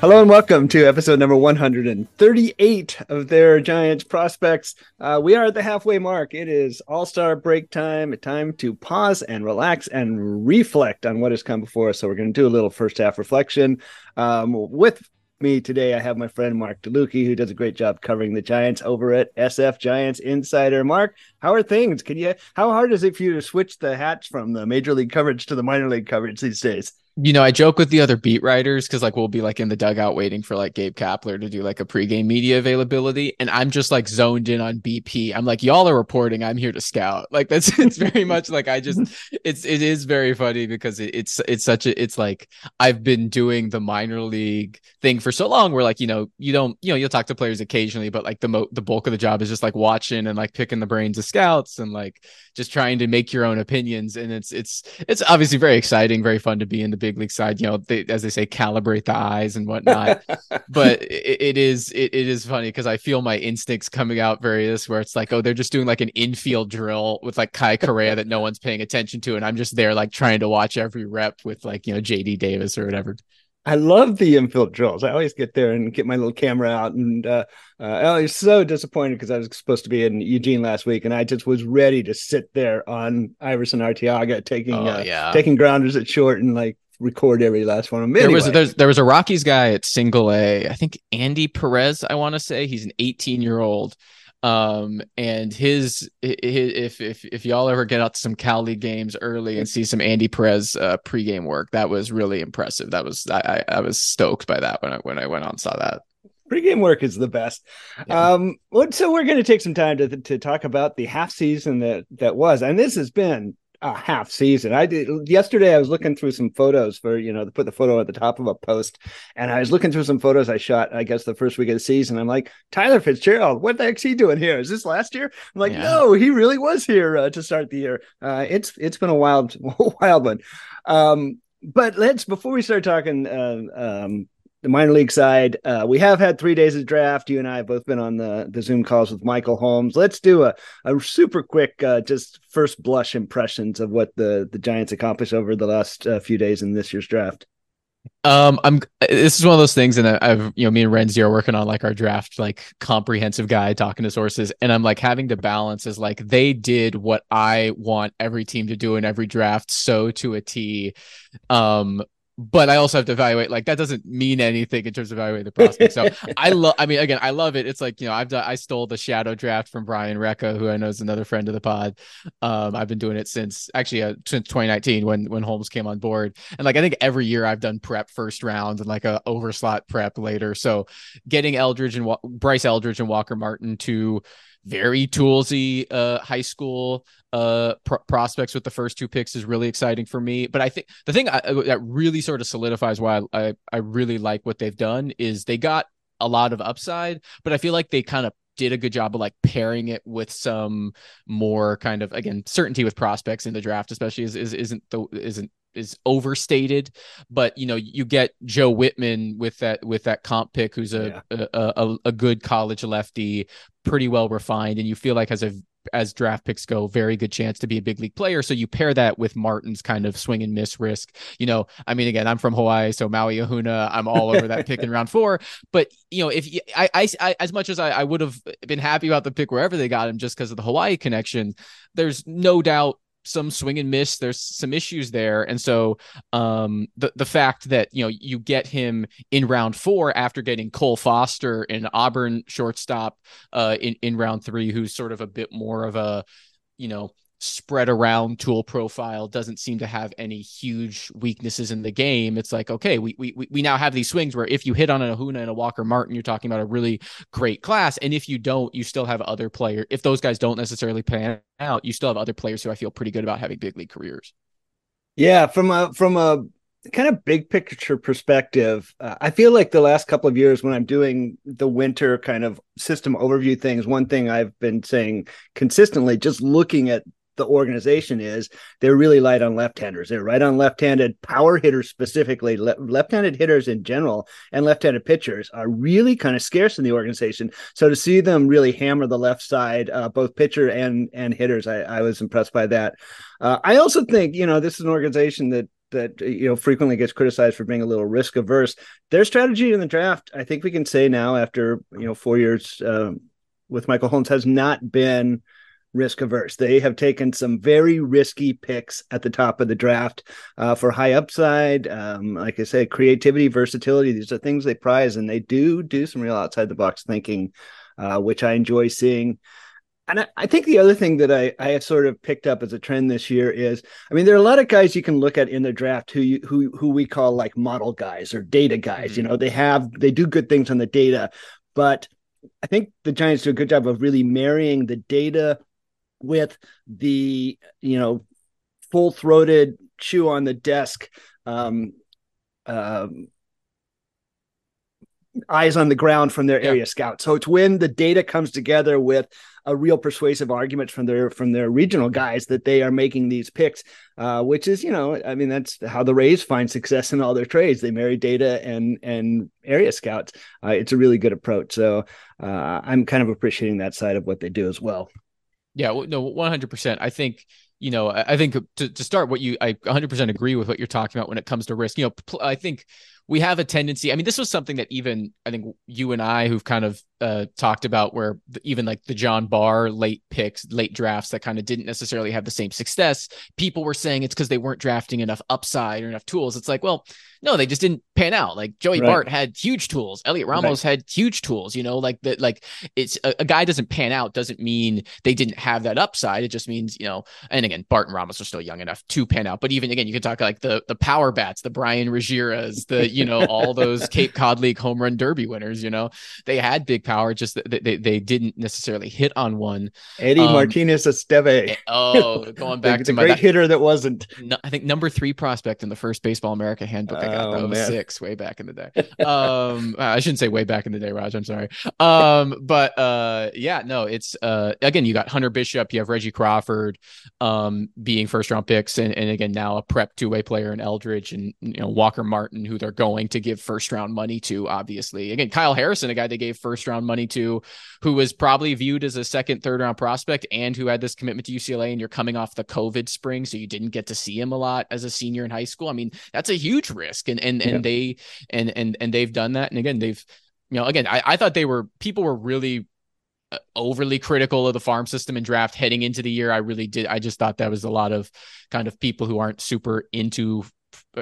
Hello and welcome to episode number 138 of their Giants prospects. Uh, we are at the halfway mark. It is all star break time, time to pause and relax and reflect on what has come before us. So, we're going to do a little first half reflection. Um, with me today, I have my friend Marc Delucchi, who does a great job covering the Giants over at SF Giants Insider. Marc, how are things? Can you? How hard is it for you to switch the hats from the major league coverage to the minor league coverage these days? You know, I joke with the other beat writers because like we'll be like in the dugout waiting for like Gabe Kapler to do like a pregame media availability, and I'm just like zoned in on BP. I'm like, y'all are reporting, I'm here to scout. Like that's it's very much like I just it's it is very funny because it, it's it's such a it's like I've been doing the minor league thing for so long where like you know you don't you know you'll talk to players occasionally, but like the mo- the bulk of the job is just like watching and like picking the brains of scouts and like just trying to make your own opinions, and it's it's it's obviously very exciting, very fun to be in the big league side, you know, they, as they say, calibrate the eyes and whatnot. but it, it is it, it is funny because I feel my instincts coming out various where it's like, oh, they're just doing like an infield drill with like Kai Correa that no one's paying attention to, and I'm just there like trying to watch every rep with like you know JD Davis or whatever. I love the infield drills. I always get there and get my little camera out, and uh, uh, I was so disappointed because I was supposed to be in Eugene last week, and I just was ready to sit there on Aeverson Arteaga taking oh, uh, yeah. taking grounders at short and like record every last one. of Anyway. There was there's, there was a Rockies guy at Single A. I think Andy Perez. I want to say he's an 18 year old. Um, and his, his, if if if y'all ever get out to some Cal League games early and see some Andy Perez uh, pregame work, that was really impressive. That was I I was stoked by that when I when I went on saw that. Pregame work is the best. Yeah. Um, so we're going to take some time to to talk about the half season that that was, and this has been a half season. I did yesterday. I was looking through some photos for you know to put the photo at the top of a post, and I was looking through some photos I shot. I guess the first week of the season. I'm like Tyler Fitzgerald. What the heck's he doing here? Is this last year? I'm like, yeah. no, he really was here uh, to start the year. Uh, it's it's been a wild wild one. Um, but let's before we start talking uh, um, the minor league side, uh, we have had three days of draft. You and I have both been on the, the Zoom calls with Michael Holmes. Let's do a, a super quick, uh, just first blush impressions of what the, the Giants accomplished over the last uh, few days in this year's draft. Um, I'm. This is one of those things, and I've you know me and Renzi are working on like our draft like comprehensive guide, talking to sources, and I'm like having to balance is like they did what I want every team to do in every draft, so to a T. Um, but I also have to evaluate like that doesn't mean anything in terms of evaluating the prospect. So I love I mean again I love it. It's like you know I've done I stole the shadow draft from Brian Recca who I know is another friend of the pod. Um I've been doing it since actually uh, since 2019 when when Holmes came on board. And like I think every year I've done prep first round and like a overslot prep later. So getting Eldridge and Bryce Eldridge and Walker Martin to very toolsy uh, high school uh, pr- prospects with the first two picks is really exciting for me. But I think the thing I, that really sort of solidifies why I, I really like what they've done is they got a lot of upside, but I feel like they kind of did a good job of like pairing it with some more kind of again certainty with prospects in the draft, especially is, is isn't the isn't is overstated, but you know you get Joe Whitman with that with that comp pick, who's a yeah. a, a, a, good college lefty, pretty well refined, and you feel like as a as draft picks go, very good chance to be a big league player. So you pair that with Martin's kind of swing and miss risk. You know, I mean, again, I'm from Hawaii, so Maui Ahuna, I'm all over that pick in round four. But you know, if you, I, I, I, as much as I, I would have been happy about the pick wherever they got him, just because of the Hawaii connection, there's no doubt some swing and miss. There's some issues there, and so um, the the fact that you know you get him in round four after getting Cole Foster, an Auburn shortstop, uh, in in round three, who's sort of a bit more of a you know spread around tool profile doesn't seem to have any huge weaknesses in the game. It's like, okay, we we we now have these swings where if you hit on a Ahuna and a Walker Martin, you're talking about a really great class. And if you don't, you still have other players. If those guys don't necessarily pan out, you still have other players who I feel pretty good about having big league careers. Yeah, from a from a kind of big picture perspective, uh, I feel like the last couple of years when I'm doing the winter kind of system overview things, one thing I've been saying consistently, just looking at the organization is they're really light on left-handers. They're right on left-handed power hitters specifically. Le- left-handed hitters in general and left-handed pitchers are really kind of scarce in the organization. So to see them really hammer the left side, uh, both pitcher and and hitters, I, I was impressed by that. Uh, I also think you know this is an organization that that you know frequently gets criticized for being a little risk averse. Their strategy in the draft, I think we can say now after you know four years uh, with Michael Holmes, has not been risk averse. They have taken some very risky picks at the top of the draft uh, for high upside. Um, like I said, creativity, versatility. These are things they prize, and they do do some real outside the box thinking, uh, which I enjoy seeing. And I, I, think the other thing that I, I have sort of picked up as a trend this year is, I mean, there are a lot of guys you can look at in the draft who you, who who we call like model guys or data guys. Mm-hmm. You know, they have they do good things on the data, but I think the Giants do a good job of really marrying the data with the you know full throated chew on the desk. Um, um, eyes on the ground from their area yeah. scout. So it's when the data comes together with a real persuasive argument from their from their regional guys that they are making these picks, uh, which is you know I mean that's how the Rays find success in all their trades. They marry data and and area scouts. Uh, it's a really good approach. So uh, I'm kind of appreciating that side of what they do as well. Yeah, no, 100. percent I think you know I think to to start what you I 100 percent agree with what you're talking about when it comes to risk. You know, I think we have a tendency. I mean, this was something that even I think you and I, who've kind of uh, talked about, where even like the John Barr late picks, late drafts that kind of didn't necessarily have the same success. People were saying it's because they weren't drafting enough upside or enough tools. It's like, well, no, they just didn't pan out. Like Joey right. Bart had huge tools. Heliot Ramos right. had huge tools. You know, like that. Like it's a, a, guy doesn't pan out doesn't mean they didn't have that upside. It just means you know. And again, Bart and Ramos are still young enough to pan out. But even again, you can talk like the the power bats, the Brian Ragiras, the you know all those Cape Cod League home run derby winners. You know, they had big power, just that they, they didn't necessarily hit on one. Eddie um, Martinez Esteve. Eh, oh, going back the, to the my, great that, hitter that wasn't. No, I think number three prospect in the first Baseball America handbook I got. Oh, that was six way back in the day. um, I shouldn't say way back in the day, Raj. I'm sorry. Um, but uh, yeah, no, it's uh, again, you got Hunter Bishop, you have Reggie Crawford, um, being first round picks, and, and again now a prep two way player in Eldridge and you know Walker Martin, who they're going to give first round money to. Obviously, again Kyle Harrison, a guy they gave first round money to, who was probably viewed as a second, third round prospect, and who had this commitment to UCLA. And you're coming off the COVID spring, so you didn't get to see him a lot as a senior in high school. I mean, that's a huge risk, and and and yeah. they and and and they've done that. And again, they've you know again, I, I thought they were people were really uh, overly critical of the farm system and draft heading into the year. I really did. I just thought that was a lot of kind of people who aren't super into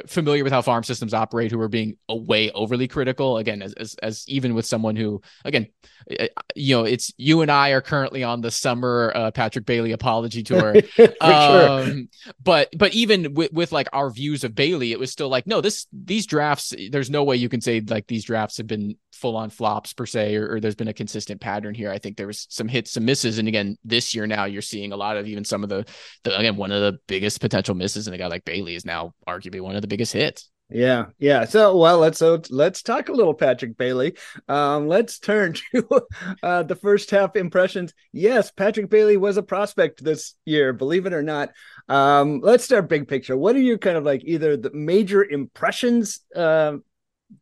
familiar with how farm systems operate who are being way overly critical. Again as, as, as even with someone who again eh, you know it's you and i are currently on the summer uh, patrick bailey apology tour. um, sure. but but even with, with like our views of bailey it was still like no this these drafts there's no way you can say like these drafts have been full on flops per se or, or there's been a consistent pattern here. I think there was some hits some misses and again this year now you're seeing a lot of even some of the, the again one of the biggest potential misses and a guy like bailey is now arguably one of the biggest hits. Yeah, yeah. So, well, let's so let's talk a little Patrick Bailey. Um, let's turn to uh, the first half impressions. Yes, Patrick Bailey was a prospect this year, believe it or not. Um, let's start big picture. What are your kind of like either the major impressions uh,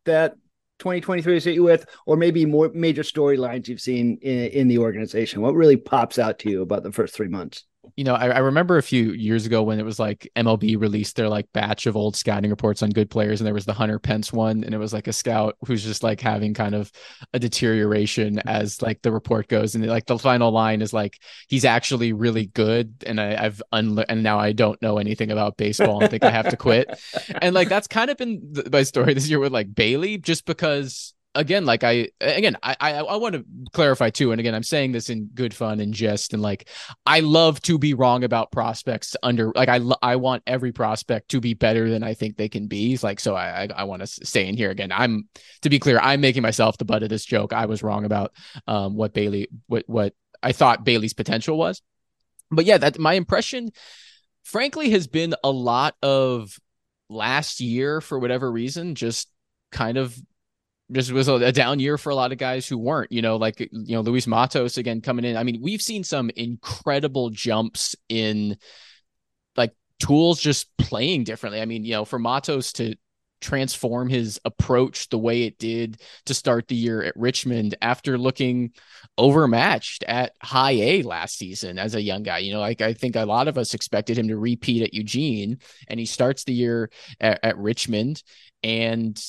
that 2023 has hit you with, or maybe more major storylines you've seen in, in the organization? What really pops out to you about the first three months? You know, I, I, remember a few years ago when it was like MLB released their like batch of old scouting reports on good players, and there was the Hunter Pence one, and it was like a scout who's just like having kind of a deterioration as like the report goes, and like the final line is like he's actually really good, and I, have unle- and now I don't know anything about baseball and think I have to quit, and like that's kind of been my story this year with like Bailey, just because again, like I again, I I, I want to clarify too, and again, I'm saying this in good fun and jest, and like I love to be wrong about prospects. Under like I I want every prospect to be better than I think they can be. Like so, I I, I want to stay in here again. I'm to be clear, I'm making myself the butt of this joke. I was wrong about um what Bailey what what I thought Bailey's potential was, but yeah, that my impression, frankly, has been a lot of last year for whatever reason just kind of just was a, down year for a lot of guys who weren't, you know, like, you know, Luis Matos again coming in. I mean, we've seen some incredible jumps in like tools just playing differently. I mean, you know, for Matos to transform his approach the way it did to start the year at Richmond after looking overmatched at high A last season as a young guy. You know, like I think a lot of us expected him to repeat at Eugene, and he starts the year at, at Richmond and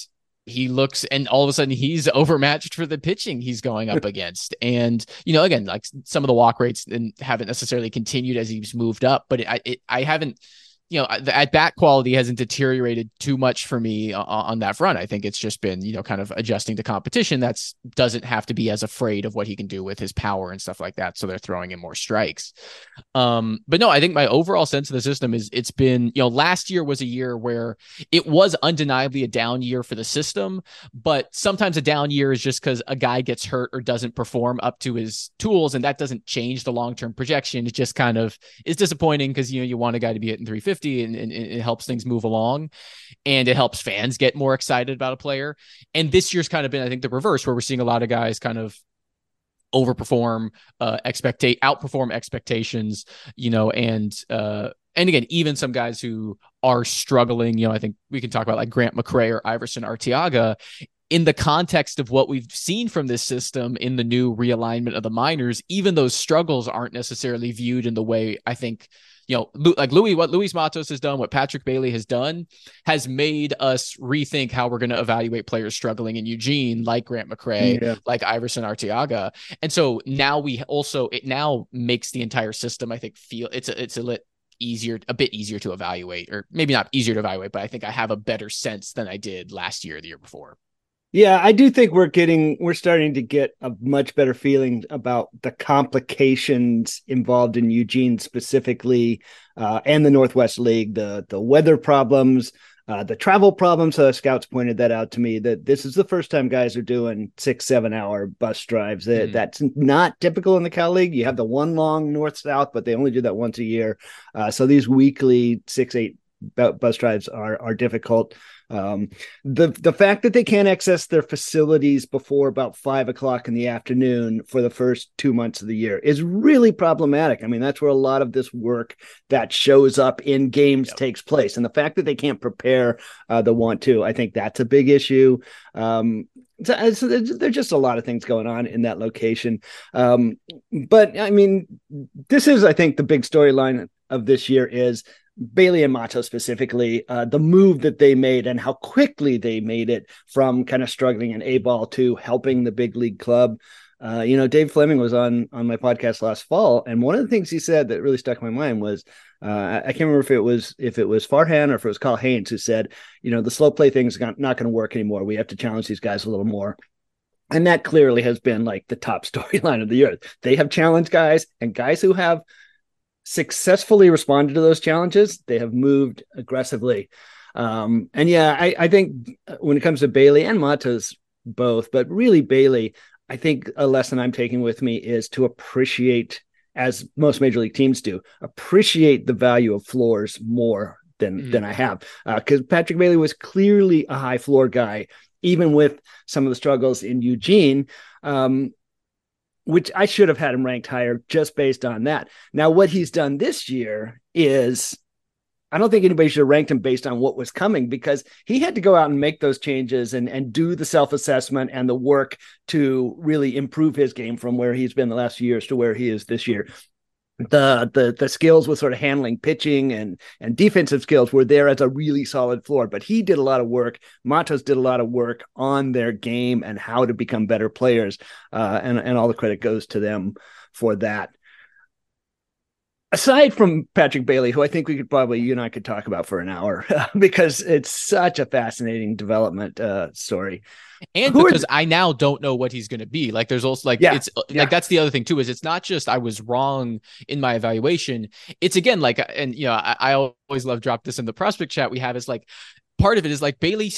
he looks and all of a sudden he's overmatched for the pitching he's going up against. And you know again like some of the walk rates and haven't necessarily continued as he's moved up but it, I it, I haven't you know, the at bat quality hasn't deteriorated too much for me on, on, that front. I think it's just been, you know, kind of adjusting to competition. That's doesn't have to be as afraid of what he can do with his power and stuff like that. So they're throwing in more strikes. Um, but no, I think my overall sense of the system is it's been, you know, last year was a year where it was undeniably a down year for the system, but sometimes a down year is just because a guy gets hurt or doesn't perform up to his tools, and that doesn't change the long term projection. It just kind of is disappointing because you know you want a guy to be hitting 350 and, and, it helps things move along and it helps fans get more excited about a player. And this year's kind of been, I think, the reverse where we're seeing a lot of guys kind of overperform, uh, expectate, outperform expectations, you know, and, uh, and again, even some guys who are struggling, you know, I think we can talk about like Grant McCray or Aeverson Arteaga in the context of what we've seen from this system in the new realignment of the minors, even those struggles aren't necessarily viewed in the way I think you know, like Louis, what Luis Matos has done, what Patrick Bailey has done, has made us rethink how we're going to evaluate players struggling in Eugene, like Grant McCray, yeah. like Aeverson Arteaga. And so now we also, it now makes the entire system, I think, feel it's a, it's a lit easier, a bit easier to evaluate, or maybe not easier to evaluate, but I think I have a better sense than I did last year, the year before. Yeah, I do think we're getting we're starting to get a much better feeling about the complications involved in Eugene specifically, uh, and the Northwest League, the the weather problems, uh, the travel problems. Uh, scouts pointed that out to me that this is the first time guys are doing six seven hour bus drives. That, mm. That's not typical in the Cal League. You have the one long north south, but they only do that once a year. Uh, so these weekly six eight bus drives are are difficult. Um, the the fact that they can't access their facilities before about five o'clock in the afternoon for the first two months of the year is really problematic. I mean, that's where a lot of this work that shows up in games yep. takes place, and the fact that they can't prepare uh, the want to, I think that's a big issue. Um, so, so there's just a lot of things going on in that location. Um, but I mean, this is, I think, the big storyline of this year is Bailey and Mato specifically, uh, the move that they made and how quickly they made it from kind of struggling in A ball to helping the big league club. Uh, you know, Dave Fleming was on on my podcast last fall, and one of the things he said that really stuck in my mind was uh, I can't remember if it was if it was Farhan or if it was Carl Haines who said, you know, the slow play thing is not, not going to work anymore. We have to challenge these guys a little more. And that clearly has been like the top storyline of the year. They have challenged guys and guys who have successfully responded to those challenges. They have moved aggressively. Um, and yeah, I, I, think when it comes to Bailey and Matos both, but really Bailey, I think a lesson I'm taking with me is to appreciate, as most major league teams do, appreciate the value of floors more than mm. than I have. Because uh, Patrick Bailey was clearly a high floor guy, even with some of the struggles in Eugene. Um, which I should have had him ranked higher just based on that. Now, what he's done this year is I don't think anybody should have ranked him based on what was coming because he had to go out and make those changes and, and do the self assessment and the work to really improve his game from where he's been the last few years to where he is this year the the the skills with sort of handling pitching and and defensive skills were there as a really solid floor but he did a lot of work matos did a lot of work on their game and how to become better players uh, and and all the credit goes to them for that aside from Patrick Bailey, who I think we could probably you and I could talk about for an hour because it's such a fascinating development uh, story. And who because I now don't know what he's going to be. Like, there's also like yeah, it's yeah. like that's the other thing too is it's not just I was wrong in my evaluation. It's again like and you know I, I always love drop this in the prospect chat we have is like part of it is like Bailey,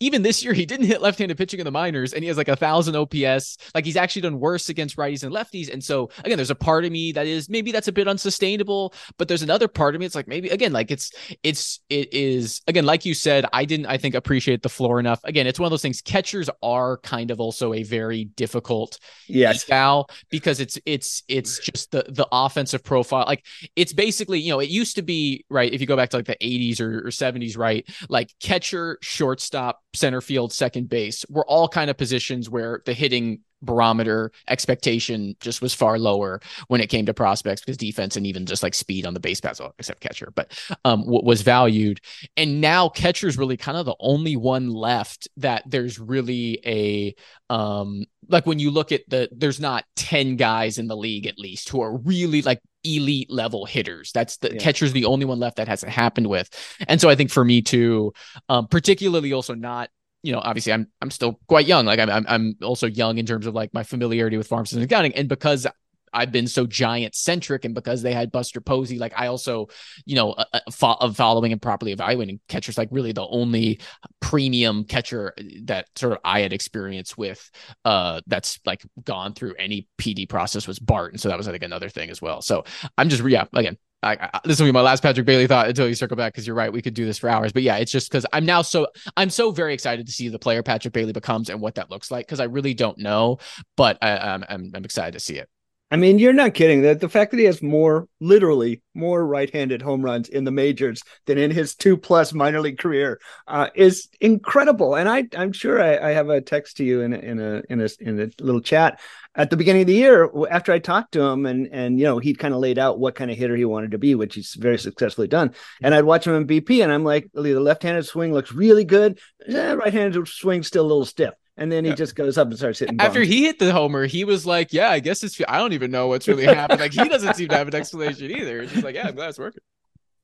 even this year, he didn't hit left handed pitching in the minors and he has like a thousand OPS. Like he's actually done worse against righties and lefties. And so, again, there's a part of me that is maybe that's a bit unsustainable, but there's another part of me. It's like maybe, again, like it's, it's, it is, again, like you said, I didn't, I think, appreciate the floor enough. Again, it's one of those things. Catchers are kind of also a very difficult yes. eval because it's, it's, it's just the, the offensive profile. Like it's basically, you know, it used to be, right, if you go back to like the 80s or, or 70s, right, like catcher, shortstop, center field, second base were all kind of positions where the hitting barometer expectation just was far lower when it came to prospects because defense and even just like speed on the base pass, well, except catcher, but um, was valued. And now catcher is really kind of the only one left that there's really a um like when you look at the there's not 10 guys in the league at least who are really like elite level hitters. That's the yeah. catcher's the only one left that hasn't happened with. And so I think for me too, um, particularly also not you know, obviously I'm I'm still quite young. Like I'm I'm also young in terms of like my familiarity with farm system accounting, and because I've been so giant centric, and because they had Buster Posey, like I also, you know, uh, uh following and properly evaluating catchers, like really the only premium catcher that sort of I had experience with, uh, that's like gone through any PD process was Bart, and so that was think another thing as well. So I'm just yeah, again, I, I, this will be my last Patrick Bailey thought until you circle back because you're right. We could do this for hours, but yeah, it's just because I'm now so I'm so very excited to see the player Patrick Bailey becomes and what that looks like because I really don't know, but I, I'm, I'm I'm excited to see it. I mean, you're not kidding. That the fact that he has more, literally more right-handed home runs in the majors than in his two-plus minor league career uh, is incredible. And I, I'm sure I, I, have a text to you in a, in a in a in a little chat at the beginning of the year after I talked to him and and you know he'd kind of laid out what kind of hitter he wanted to be, which he's very successfully done. And I'd watch him in BP, and I'm like, the left-handed swing looks really good. Eh, right-handed swing still a little stiff and then he yeah. just goes up and starts hitting. After he hit the homer, he was like, "Yeah, I guess it's. I don't even know what's really happened. Like he doesn't seem to have an explanation either. It's just like, yeah, I'm glad it's working."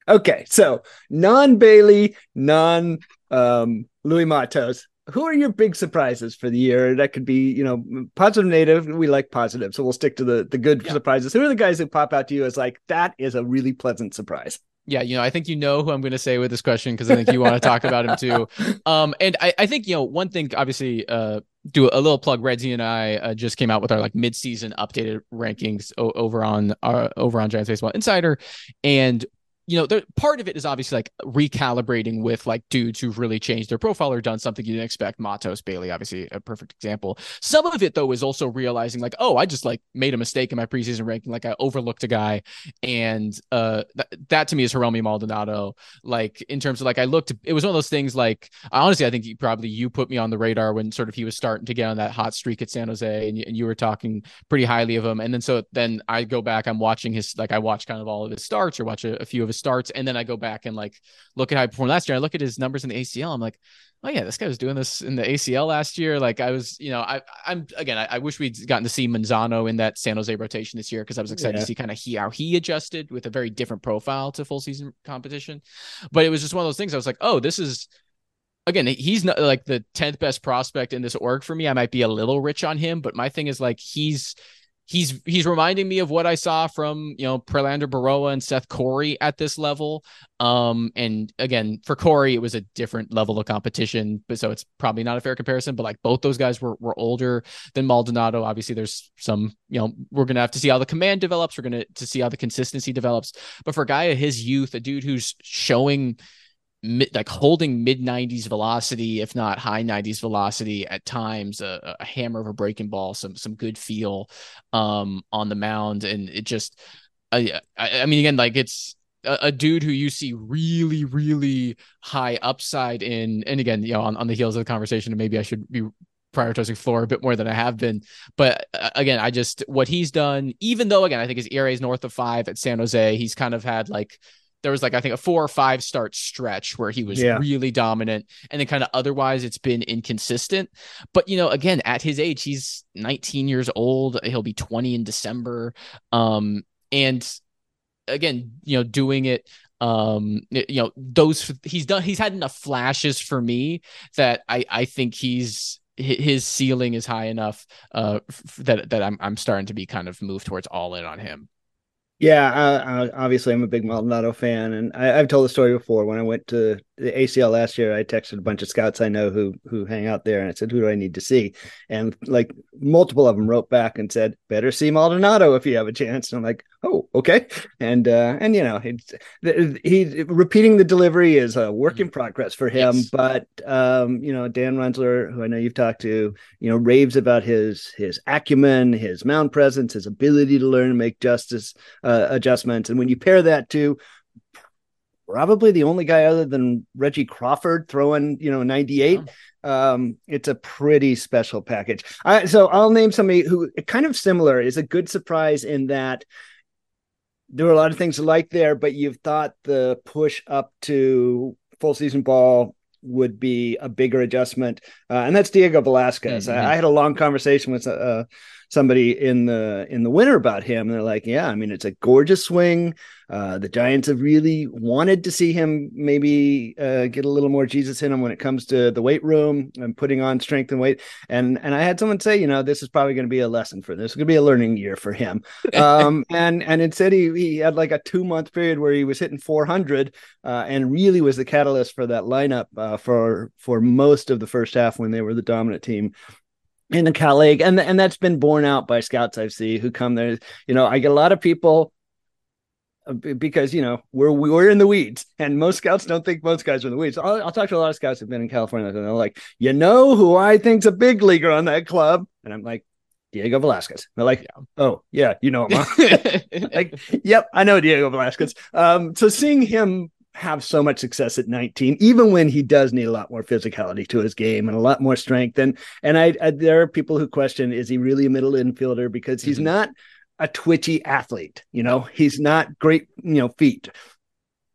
Okay, so non Bailey, non um, Louis Matos. Who are your big surprises for the year? That could be, you know, positive native. We like positive, so we'll stick to the the good yeah. surprises. Who are the guys that pop out to you as like that is a really pleasant surprise? Yeah, you know, I think you know who I'm going to say with this question because I think you want to talk about him too. Um, and I, I think you know one thing. Obviously, uh, do a little plug. Renzi and I uh, just came out with our like mid-season updated rankings o- over on our uh, over on Giants Baseball Insider, and you know, the part of it is obviously like recalibrating with like dudes who've really changed their profile or done something you didn't expect. Matos, Bailey, obviously a perfect example. Some of it though is also realizing like, oh, I just like made a mistake in my preseason ranking. Like I overlooked a guy, and uh, th- that to me is Jeromy Maldonado. Like in terms of like I looked, it was one of those things. Like honestly, I think you probably you put me on the radar when sort of he was starting to get on that hot streak at San Jose, and, and you were talking pretty highly of him. And then so then I go back, I'm watching his like I watch kind of all of his starts or watch a, a few of his starts, and then I go back and like look at how he performed last year. I look at his numbers in the ACL. I'm like, oh yeah, this guy was doing this in the ACL last year. Like I was, you know, I I'm again, I, I wish we'd gotten to see Manzano in that San Jose rotation this year because I was excited yeah. to see kind of he how he adjusted with a very different profile to full season competition. But it was just one of those things. I was like, oh, this is again, he's not like the 10th best prospect in this org for me. I might be a little rich on him, but my thing is like he's he's he's reminding me of what I saw from you know Prelander Berroa and Seth Corry at this level. Um, and again, for Corry, it was a different level of competition, but so it's probably not a fair comparison. But like both those guys were were older than Maldonado. Obviously, there's some you know we're gonna have to see how the command develops. We're gonna to see how the consistency develops. But for a guy of his youth, a dude who's showing mid, like holding mid 90s velocity, if not high 90s velocity at times, a, a, hammer of a breaking ball, some some good feel um, on the mound, and it just, I, I, I mean, again, like it's a, dude who you see really, really high upside in, and again, you know, on, on the heels of the conversation, and maybe I should be prioritizing floor a bit more than I have been. But uh, again, I just what he's done, even though again, I think his ERA is north of five at San Jose, he's kind of had like there was like I think a four or five start stretch where he was yeah. really dominant, and then kind of otherwise it's been inconsistent. But you know, again, at his age, he's 19 years old. He'll be 20 in December. Um, and again, you know, doing it um you know those he's done he's had enough flashes for me that i i think he's his ceiling is high enough uh that that I'm I'm starting to be kind of moved towards all in on him. Yeah, uh, obviously I'm a big Maldonado fan, and I, have told the story before. When I went to the ACL last year, I texted a bunch of scouts I know who who hang out there, and I said, "Who do I need to see?" And like multiple of them wrote back and said, "Better see Maldonado if you have a chance." And I'm like, "Oh, okay." And uh, and you know, he's he repeating the delivery is a work in mm-hmm. progress for him. Yes. But um, you know, Dan Runzler, who I know you've talked to, you know, raves about his his acumen, his mound presence, his ability to learn and make justice uh, adjustments. And when you pair that to probably the only guy other than Reggie Crawford throwing, you know, 98. Um, it's a pretty special package. I, so I'll name somebody who kind of similar is a good surprise in that there were a lot of things to like there, but you've thought the push up to full season ball would be a bigger adjustment, uh, and that's Diego Velasquez. Mm-hmm. I, I, had a long conversation with uh, somebody in the in the winter about him. And they're like, yeah, I mean, it's a gorgeous swing. Uh, the Giants have really wanted to see him maybe uh, get a little more Jesus in him when it comes to the weight room and putting on strength and weight. And and I had someone say, you know, this is probably going to be a lesson for this. It's going to be a learning year for him. Um, and and instead he he had like a two month period where he was hitting 400 uh, and really was the catalyst for that lineup uh, for for most of the first half when they were the dominant team in the Cal League, and and that's been borne out by scouts I see who come there. You know, I get a lot of people uh, because you know we're we're in the weeds, and most scouts don't think most guys are in the weeds. I'll, I'll talk to a lot of scouts who've been in California, and they're like, you know, who I think's a big leaguer on that club, and I'm like. Diego Velasquez. They're like, oh yeah, you know him. Huh? like, yep, I know Diego Velasquez. Um, so seeing him have so much success at 19, even when he does need a lot more physicality to his game and a lot more strength. And and I, I there are people who question is he really a middle infielder because he's mm-hmm. not a twitchy athlete. You know, he's not great. You know, feet.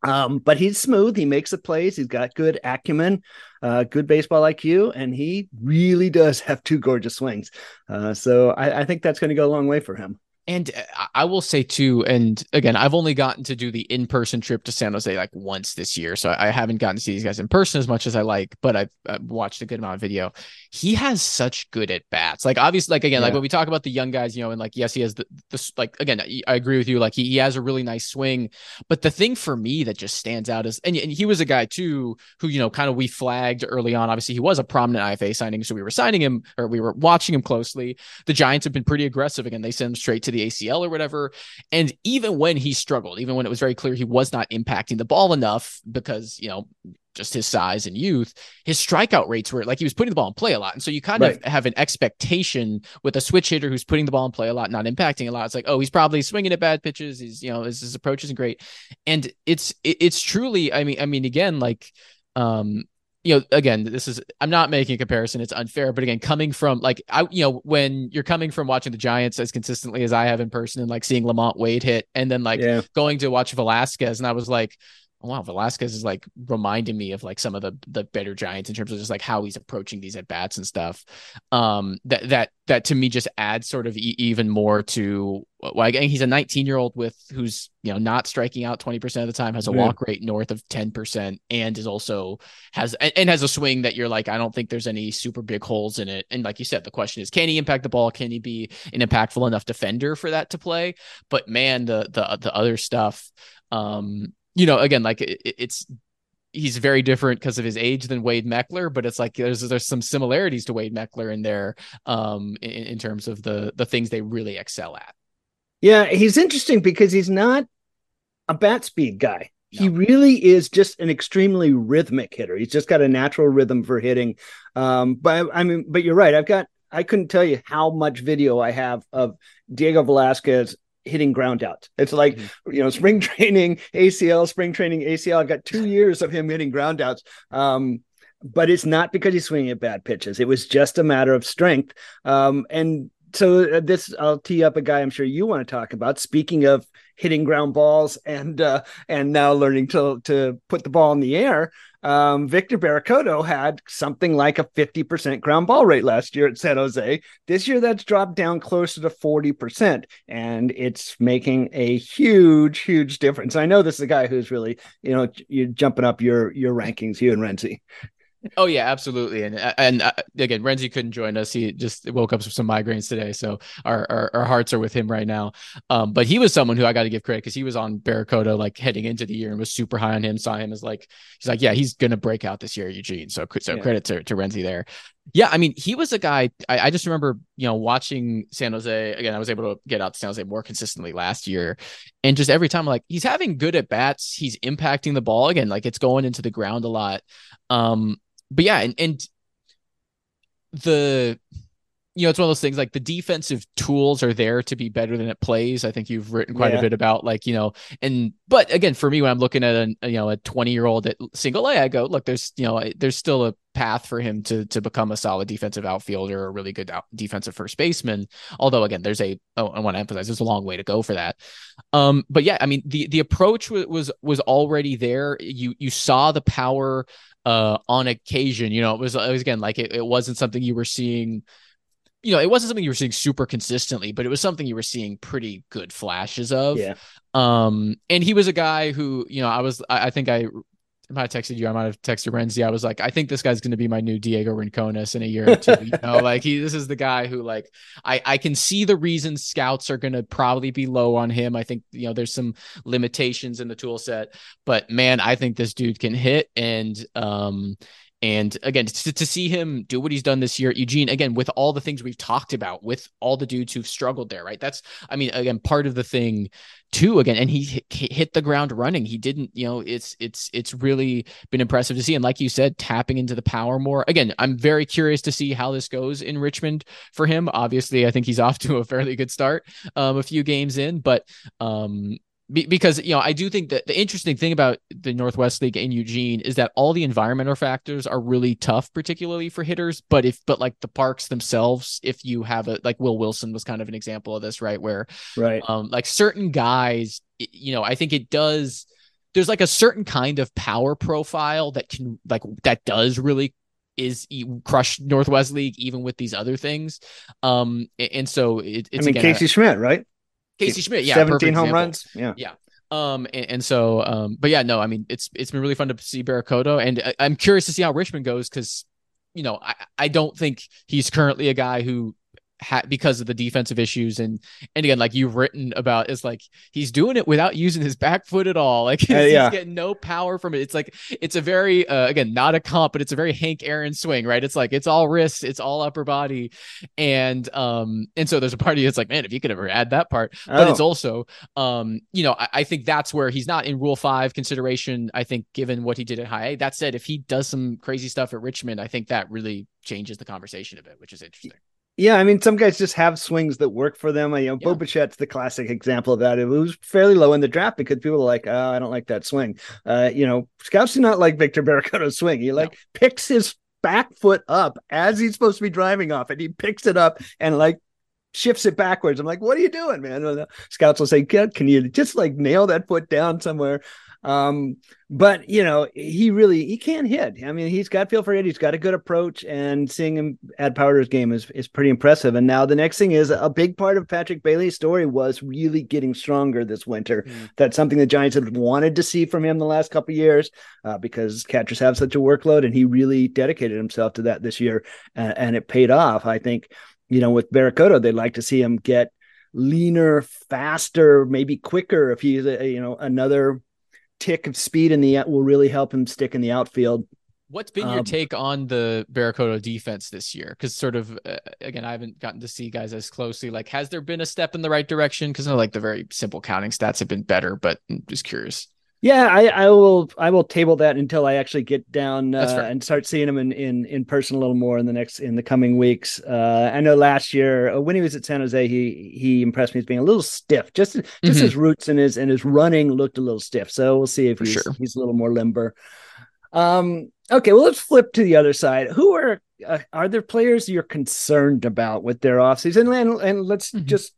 Um, but he's smooth. He makes the plays. He's got good acumen, uh, good baseball IQ, and he really does have two gorgeous swings. Uh, so I, I think that's going to go a long way for him. And uh, I will say too, and again, I've only gotten to do the in-person trip to San Jose like once this year, so I haven't gotten to see these guys in person as much as I like. But I've, I've watched a good amount of video. He has such good at bats. Like obviously, like again, yeah. like when we talk about the young guys, you know, and like yes, he has the this like again, I agree with you. Like he, he has a really nice swing, but the thing for me that just stands out is, and, and he was a guy too who you know kind of we flagged early on. Obviously, he was a prominent IFA signing, so we were signing him or we were watching him closely. The Giants have been pretty aggressive. Again, they send him straight to the ACL or whatever. And even when he struggled, even when it was very clear he was not impacting the ball enough because, you know, just his size and youth, his strikeout rates were like he was putting the ball in play a lot. And so you kind right. of have an expectation with a switch hitter who's putting the ball in play a lot, not impacting a lot. It's like, oh, he's probably swinging at bad pitches. He's, you know, his, his approach isn't great. And it's, it, it's truly, I mean, I mean, again, like, um, you know, again, this is I'm not making a comparison; it's unfair. But again, coming from like I, you know, when you're coming from watching the Giants as consistently as I have in person, and like seeing LaMonte Wade hit, and then like yeah. going to watch Velasquez, and I was like, wow, Velasquez is like reminding me of like some of the the better Giants in terms of just like how he's approaching these at bats and stuff. Um, that that that to me just adds sort of e- even more to well, again, he's a 19 year old with who's you know not striking out 20 percent of the time, has a yeah. walk rate north of 10 percent, and is also has and, and has a swing that you're like, I don't think there's any super big holes in it. And like you said, the question is, can he impact the ball? Can he be an impactful enough defender for that to play? But man, the the the other stuff um you know, again, like it, it's he's very different because of his age than Wade Meckler, but it's like there's there's some similarities to Wade Meckler in there um, in, in terms of the the things they really excel at. Yeah, he's interesting because he's not a bat speed guy. No. He really is just an extremely rhythmic hitter. He's just got a natural rhythm for hitting. Um, but I mean, but you're right. I've got I couldn't tell you how much video I have of Diego Velasquez hitting ground out. It's like, mm-hmm. you know, spring training, ACL, spring training, ACL. I've got two years of him hitting ground outs. Um, but it's not because he's swinging at bad pitches. It was just a matter of strength. Um, and so uh, this, I'll tee up a guy I'm sure you want to talk about. Speaking of hitting ground balls and uh, and now learning to to put the ball in the air, um, Victor Bericoto had something like a 50% ground ball rate last year at San Jose. This year, that's dropped down closer to 40%, and it's making a huge, huge difference. I know this is a guy who's really, you know, you're jumping up your your rankings, you and Renzi. Oh yeah, absolutely. And and uh, again, Renzi couldn't join us. He just woke up with some migraines today, so our our, our hearts are with him right now. Um, but he was someone who I got to give credit because he was on Bericoto like heading into the year and was super high on him. Saw him as like he's like, yeah, he's gonna break out this year, Eugene. So so yeah. credit to to Renzi there. Yeah, I mean, he was a guy. I, I, just remember, you know, watching San Jose again. I was able to get out to San Jose more consistently last year, and just every time, like he's having good at bats. He's impacting the ball again. Like it's going into the ground a lot. Um, but yeah, and, and the you know, it's one of those things like the defensive tools are there to be better than it plays. I think you've written quite Yeah. a bit about like, you know, and but again, for me, when I'm looking at a you know a 20 year old at single A, I go, look, there's you know, there's still a path for him to to become a solid defensive outfielder, or a really good out, defensive first baseman. Although again, there's a oh, I want to emphasize there's a long way to go for that. Um, but yeah, I mean the the approach was was, was already there. You you saw the power uh on occasion. You know, it was, it was again like it, it wasn't something you were seeing you know, it wasn't something you were seeing super consistently, but it was something you were seeing pretty good flashes of. Yeah. Um, and he was a guy who, you know, I was, I, I think I, I might have texted you. I might have texted Renzi. I was like, I think this guy's going to be my new Diego Rincones in a year or two. You know, like he, this is the guy who, like, I, I can see the reasons scouts are going to probably be low on him. I think you know there's some limitations in the tool set, but man, I think this dude can hit. And um, and again, to, to see him do what he's done this year at Eugene, again, with all the things we've talked about, with all the dudes who've struggled there, right? That's, I mean, again, part of the thing too, again, and he hit, the ground running. He didn't, you know, it's, it's, it's really been impressive to see. And like you said, tapping into the power more. Again, I'm very curious to see how this goes in Richmond for him. Obviously, I think he's off to a fairly good start um, a few games in, but um, be- because you know I do think that the interesting thing about the Northwest League in Eugene is that all the environmental factors are really tough, particularly for hitters. But if but like the parks themselves, if you have a like Will Wilson was kind of an example of this, right? Where Right. um like certain guys, you know, I think it does. There's like a certain kind of power profile that can like that does really is crush Northwest League even with these other things. Um and so it, I it's mean, again, Casey Schmidt, right? Casey Schmidt, yeah, 17 home example. runs. Yeah. Yeah. Um, and, and so, um, but yeah, no, I mean, it's it's been really fun to see Bericoto, and I, I'm curious to see how Richmond goes because, you know, I I don't think he's currently a guy who. Ha- because of the defensive issues. And and again like you've written about is like he's doing it without using his back foot at all. Like he's, Uh, yeah. he's getting no power from it. It's like it's a very uh, again not a comp but it's a very Hank Aaron swing right? It's like it's all wrist it's all upper body. And um and so there's a part party that's like man if you could ever add that part. But it's Oh. also um you know I, I think that's where he's not in rule five consideration i think given what he did at high a. That said if he does some crazy stuff at richmond i think that really changes the conversation a bit which is interesting Yeah, I mean, some guys just have swings that work for them. You know, Yeah. The classic example of that. It was fairly low in the draft because people are like, "Oh, I don't like that swing." Uh, you know, scouts do not like Victor Bericoto's swing. He like picks his back foot up as he's supposed to be driving off, and he picks it up and like shifts it backwards. I'm like, "What are you doing, man?" Scouts will say, "Can can you just like nail that foot down somewhere?" Um, but you know, he really he can't hit. I mean, he's got feel for it. He's got a good approach, and seeing him add power to his game is is pretty impressive. And now the next thing is a big part of Patrick Bailey's story was really getting stronger this winter. Mm. That's something the Giants have wanted to see from him the last couple of years, uh, because catchers have such a workload, and he really dedicated himself to that this year, and, and it paid off. I think, you know, with Bericoto, they'd like to see him get leaner, faster, maybe quicker if he's a, you know another tick of speed in the will really help him stick in the outfield. what's been your Um, take on the Bericoto defense this year? Because sort of uh, again i haven't gotten to see guys as closely. Like has there been a step in the right direction? Because I like the very simple counting stats have been better but i'm just curious Yeah, I, I will I will table that until I actually get down uh, and start seeing him in, in in person a little more in the next in the coming weeks. Uh, I know last year uh, when he was at San Jose, he he impressed me as being a little stiff. Just just Mhm. his roots and his and his running looked a little stiff. So we'll see if he's sure. he's a little more limber. Um. Okay. Well, let's flip to the other side. Who are uh, are there players you're concerned about with their offseason? And and let's Mhm. just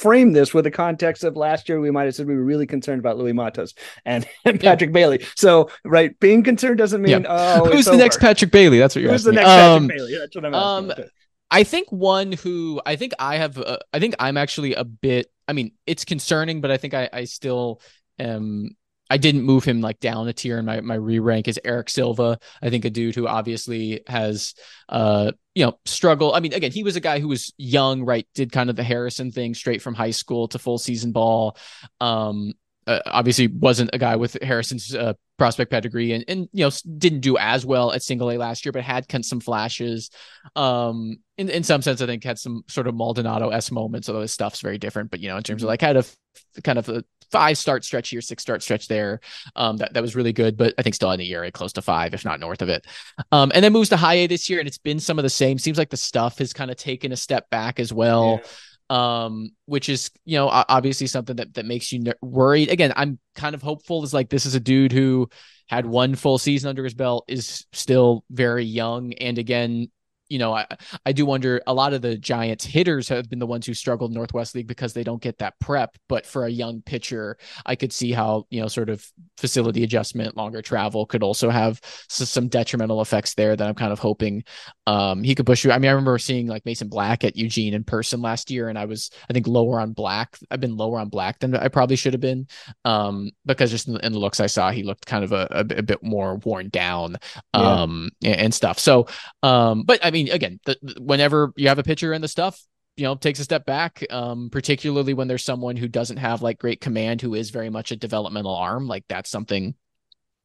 frame this with the context of last year. We might have said we were really concerned about Louis Matos and, and Yeah. Patrick Bailey. So, right, being concerned doesn't mean oh, who's the next patrick bailey that's what you're Who's the next me. Patrick Um, Bailey? That's what I'm um, asking. I think one who I think I have, uh, I think I'm actually a bit. I mean, it's concerning, but I think I, I still am. I didn't move him like down a tier in my my re rank is Eric Silva. I think a dude who obviously has, uh, you know, struggle. I mean, again, he was a guy who was young, right? Did kind of the Harrison thing straight from high school to full season ball. Um, uh, obviously wasn't a guy with Harrison's uh, prospect pedigree and, and you know didn't do as well at single A last year, but had some flashes. Um, in, in some sense, I think had some sort of Maldonado s moments, although his stuff's very different. But you know, in terms of like had a f- kind of a five start stretch here, six start stretch there. Um, that that was really good, but I think still in the year close to five, if not north of it. Um, and then moves to high A this year, and it's been some of the same. Seems like the stuff has kind of taken a step back as well. Yeah um, which is you know obviously something that that makes you worried. Again, I'm kind of hopeful. Is like this is a dude who had one full season under his belt, is still very young, and again, you know, I, I do wonder a lot of the Giants hitters have been the ones who struggled Northwest League because they don't get that prep. But for a young pitcher, I could see how, you know, sort of facility adjustment, longer travel could also have some detrimental effects there that I'm kind of hoping um, he could push you. I mean, I remember seeing like Mason Black at Eugene in person last year, and I was, I think, lower on Black. I've been lower on Black than I probably should have been um, because just in the, in the, looks I saw, he looked kind of a, a, a bit more worn down um, yeah. and, and, stuff. So, um, but I mean, mean, again, the, whenever you have a pitcher in the stuff, you know, takes a step back, um, particularly when there's someone who doesn't have like great command, who is very much a developmental arm. Like that's something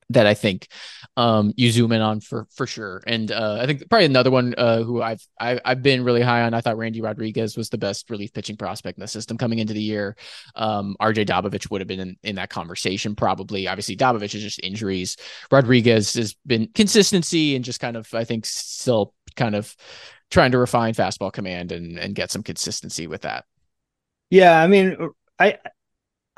that I think um, you zoom in on for for sure. And uh, I think probably another one uh, who I've I, have i have been really high on. I thought Randy Rodriguez was the best relief pitching prospect in the system coming into the year. Um, RJ Dabovich would have been in, in that conversation probably. Obviously, Dabovich is just injuries. Rodriguez has been consistency and just kind of I think still kind of trying to refine fastball command and and get some consistency with that. Yeah, I mean, I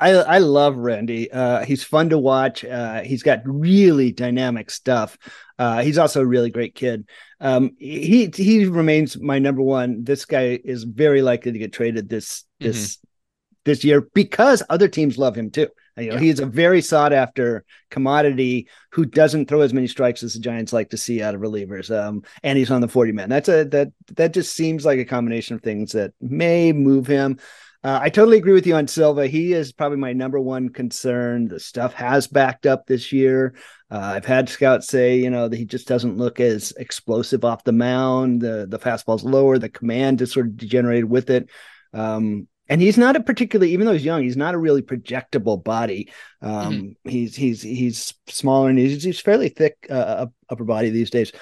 I I love Randy. Uh, he's fun to watch. Uh, he's got really dynamic stuff. Uh, he's also a really great kid. Um, he he remains my number one. This guy is very likely to get traded this this mm-hmm. this year because other teams love him too. You know, yeah. he's a very sought after commodity who doesn't throw as many strikes as the Giants like to see out of relievers. Um, and he's on the 40 man. That's a that that just seems like a combination of things that may move him. Uh, I totally agree with you on Silva. He is probably my number one concern. The stuff has backed up this year. Uh, I've had scouts say, you know, that he just doesn't look as explosive off the mound. The the fastball's lower. The command is sort of degenerated with it. Um, and he's not a particularly even though he's young he's not a really projectable body um, mm-hmm. he's he's he's smaller and he's, he's fairly thick uh, upper body these days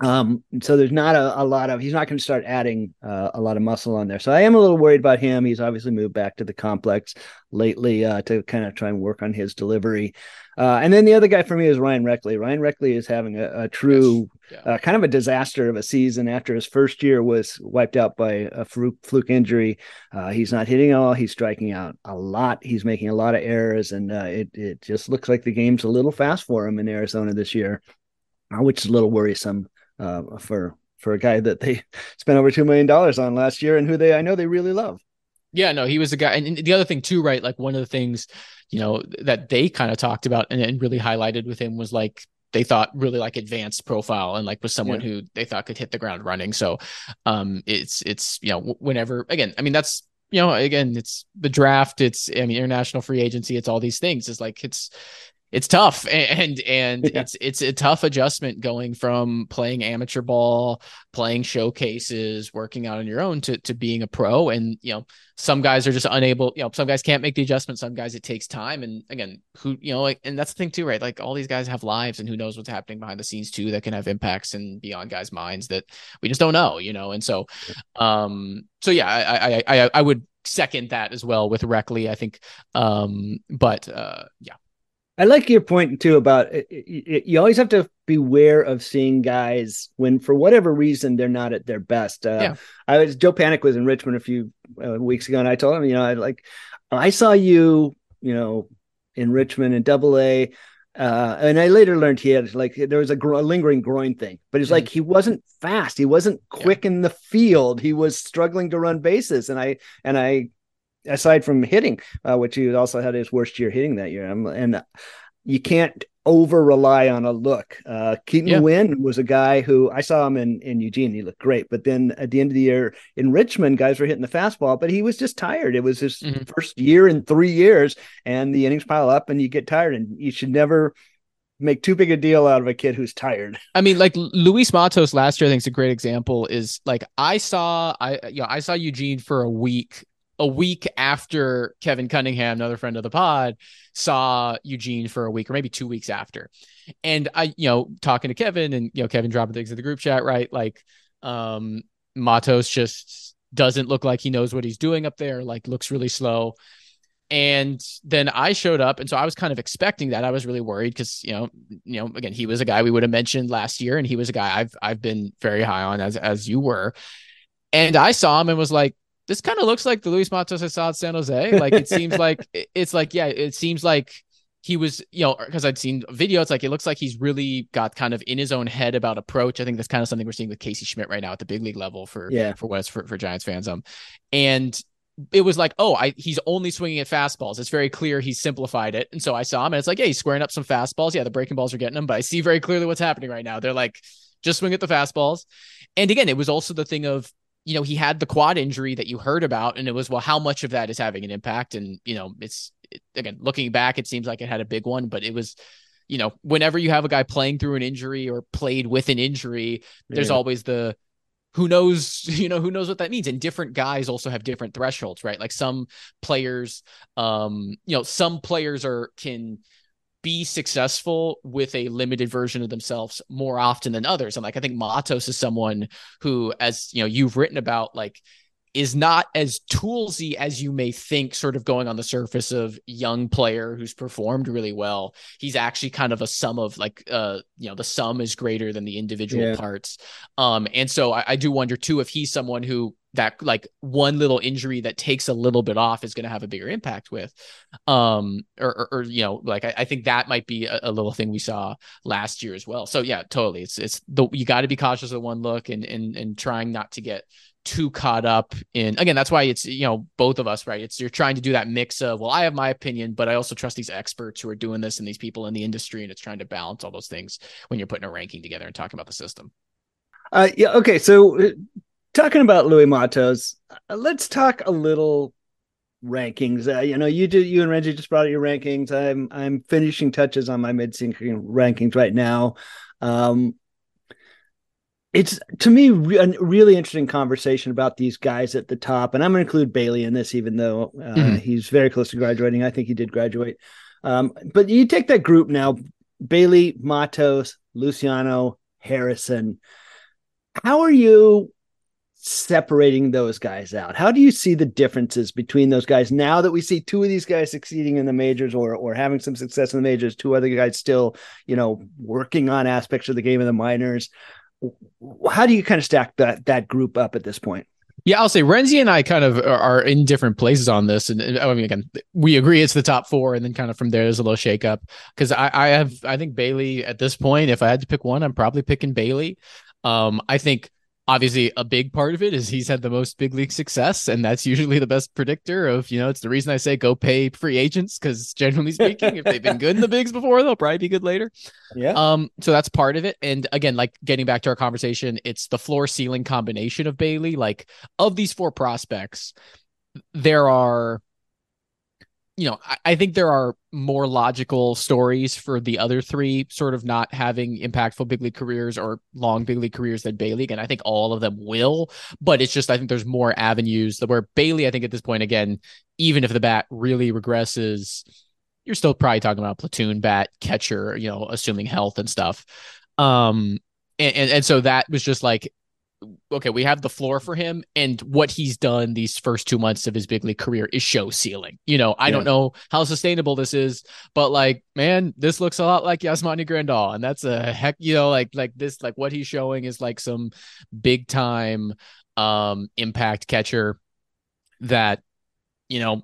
um, so there's not a, a lot of he's not going to start adding uh, a lot of muscle on there. So I am a little worried about him. He's obviously moved back to the complex lately uh, to kind of try and work on his delivery. Uh, and then the other guy for me is Ryan Reckley. Ryan Reckley is having a, a true yes. yeah. Uh, kind of a disaster of a season after his first year was wiped out by a fluke, fluke injury. Uh, he's not hitting all. He's striking out a lot. He's making a lot of errors, and uh, it it just looks like the game's a little fast for him in Arizona this year, which is a little worrisome uh, for for a guy that they spent over two million dollars on last year and who they I know they really love. Yeah, no, he was a guy. And the other thing too, right? Like one of the things, you know, that they kind of talked about and, and really highlighted with him was like they thought really like advanced profile and like was someone yeah. who they thought could hit the ground running. So um it's it's you know whenever again, I mean that's you know again it's the draft, it's I mean international free agency, it's all these things. It's like it's it's tough and and yeah. it's it's a tough adjustment going from playing amateur ball playing showcases working out on your own to to being a pro. And you know some guys are just unable you know some guys can't make the adjustment. Some guys it takes time. And again who you know like and that's the thing too right? Like all these guys have lives and who knows what's happening behind the scenes too that can have impacts and beyond guys minds that we just don't know you know? And so um so yeah i i i, I would second that as well with Reckley I think. Um but uh yeah I like your point too about it, it, you always have to beware of seeing guys when, for whatever reason, they're not at their best. Uh, yeah. I was Joe Panik was in Richmond a few uh, weeks ago, and I told him, you know, I like, I saw you, you know, in Richmond in Double A, uh, and I later learned he had like there was a, gro- a lingering groin thing, but it's mm-hmm. like he wasn't fast, he wasn't quick yeah. in the field, he was struggling to run bases, and I and I aside from hitting, uh, which he also had his worst year hitting that year. and you can't over rely on a look. Uh, Keaton yeah. Winn was a guy who I saw him in, in Eugene. He looked great. But then at the end of the year in Richmond, guys were hitting the fastball, but he was just tired. It was his mm-hmm. first year in three years, and the innings pile up and you get tired. And you should never make too big a deal out of a kid who's tired. I mean, like Luis Matos last year, I think is a great example. Is like I saw I you know, I saw Eugene for a week a week after Kevin Cunningham, another friend of the pod, saw Eugene for a week or maybe two weeks after. And I, you know, talking to Kevin and, you know, Kevin dropping things in the group chat, right? Like, um, Matos just doesn't look like he knows what he's doing up there, like, looks really slow. And then I showed up, and so I was kind of expecting that. I was really worried because you know, you know, again, he was a guy we would have mentioned last year, and he was a guy I've I've been very high on as as you were. And I saw him and was like, this kind of looks like the Luis Matos I saw at San Jose. Like it seems like it's like yeah, it seems like he was, you know, because I'd seen video, it's like it looks like he's really got kind of in his own head about approach. I think that's kind of something we're seeing with Casey Schmidt right now at the big league level for yeah for it's for, for Giants fans. Um, and it was like, oh, I he's only swinging at fastballs. It's very clear he's simplified it. And so I saw him, and it's like, yeah, he's squaring up some fastballs. Yeah, the breaking balls are getting him, but I see very clearly what's happening right now. They're like, just swing at the fastballs. And again, it was also the thing of you know, he had the quad injury that you heard about, and it was, well, how much of that is having an impact? And, you know, it's it, again, looking back, it seems like it had a big one, but it was, you know, whenever you have a guy playing through an injury or played with an injury, yeah. there's always the, who knows you know who knows what that means and different guys also have different thresholds right like some players um you know some players are can be successful with a limited version of themselves more often than others. And like I think Matos is someone who, as you know, you've written about, like is not as toolsy as you may think, sort of going on the surface of young player who's performed really well. He's actually kind of a sum of like uh, you know, the sum is greater than the individual yeah. parts. Um, and so I, I do wonder too if he's someone who that like one little injury that takes a little bit off is going to have a bigger impact with um or, or, or you know like I, I, think that might be a, a, little thing we saw last year as well. So yeah totally. It's it's the you got to be cautious of one look and and and trying not to get too caught up in again that's why it's you know both of us right? It's you're trying to do that mix of well i have my opinion but i also trust these experts who are doing this and these people in the industry and it's trying to balance all those things when you're putting a ranking together and talking about the system. Uh yeah okay so uh, talking about luis matos uh, let's talk a little rankings. Uh, you know you did you and renzi just brought out your rankings. I'm i'm finishing touches on my mid-season rankings right now. Um it's to me a really interesting conversation about these guys at the top and i'm going to include bailey in this even though uh, mm-hmm. he's very close to graduating. I think he did graduate. Um, but you take that group now bailey matos luciano harrison. How are you separating those guys out how do you see the differences between those guys now that we see two of these guys succeeding in the majors or or having some success in the majors two other guys still you know working on aspects of the game in the minors how do you kind of stack that that group up at this point? Yeah, I'll say Renzi and I kind of are in different places on this, and I mean, again, we agree it's the top four, and then kind of from there there's a little shakeup because I, I have I think Bailey at this point, if I had to pick one, I'm probably picking Bailey. Um, I think obviously a big part of it is he's had the most big league success and that's usually the best predictor of you know it's the reason i say go pay free agents because generally speaking if they've been good in the bigs before they'll probably be good later. Yeah. Um so that's part of it. And again like getting back to our conversation it's the floor ceiling combination of bailey. Like of these four prospects there are you know, I, I, think there are more logical stories for the other three sort of not having impactful big league careers or long big league careers than Bailey. And I think all of them will, but it's just, I think there's more avenues where Bailey, I think at this point, again, even if the bat really regresses, you're still probably talking about platoon bat catcher, you know, assuming health and stuff. Um, and, and, and so that was just like okay, we have the floor for him, and what he's done these first two months of his big league career is show ceiling. You know, I yeah. don't know how sustainable this is, but like, man, this looks a lot like Yasmani Grandal, and that's a heck, you know, like like this, like what he's showing is like some big time um impact catcher that you know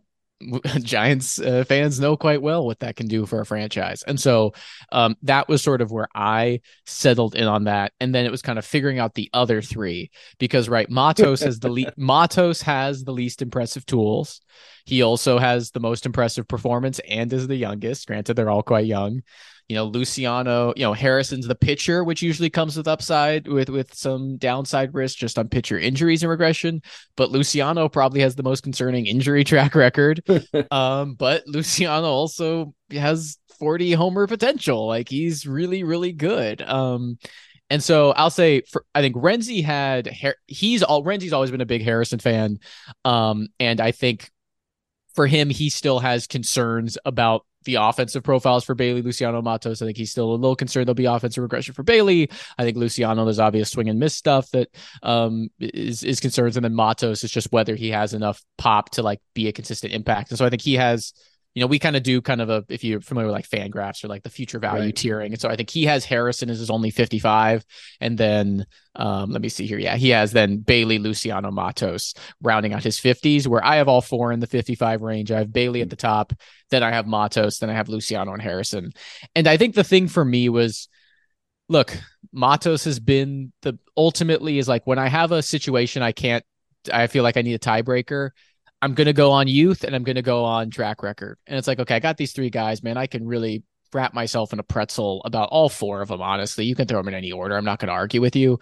Giants uh, fans know quite well what that can do for a franchise. And so um, that was sort of where I settled in on that. And then it was kind of figuring out the other three because, right, Matos has the le- Matos has the least impressive tools. He also has the most impressive performance and is the youngest. Granted, they're all quite young you know Luciano, you know Harrison's the pitcher, which usually comes with upside with with some downside risk just on pitcher injuries and regression. But Luciano probably has the most concerning injury track record. um, but Luciano also has 40 homer potential. Like he's really really good. Um, and so I'll say for I think Renzi had he's all Renzi's always been a big Harrison fan. Um, and I think for him, he still has concerns about the offensive profiles for Bailey, Luciano Matos. I think he's still a little concerned there'll be offensive regression for Bailey. I think Luciano, there's obvious swing and miss stuff that um, is is concerns, and then Matos is just whether he has enough pop to like be a consistent impact. And so I think he has you know, we kind of do kind of a if you're familiar with like FanGraphs or like the future value right. tiering. And so I think he has Harrison as his only 55. And then um, let me see here. Yeah, he has then Bailey, Luciano, Matos rounding out his 50s, where I have all four in the 55 range. I have Bailey at the top, then I have Matos, then I have Luciano and Harrison. And I think the thing for me was look, Matos has been the ultimately is like when I have a situation I can't I feel like I need a tiebreaker. I'm going to go on youth and I'm going to go on track record. And it's like, okay, I got these three guys, man. I can really wrap myself in a pretzel about all four of them, honestly. You can throw them in any order. I'm not going to argue with you.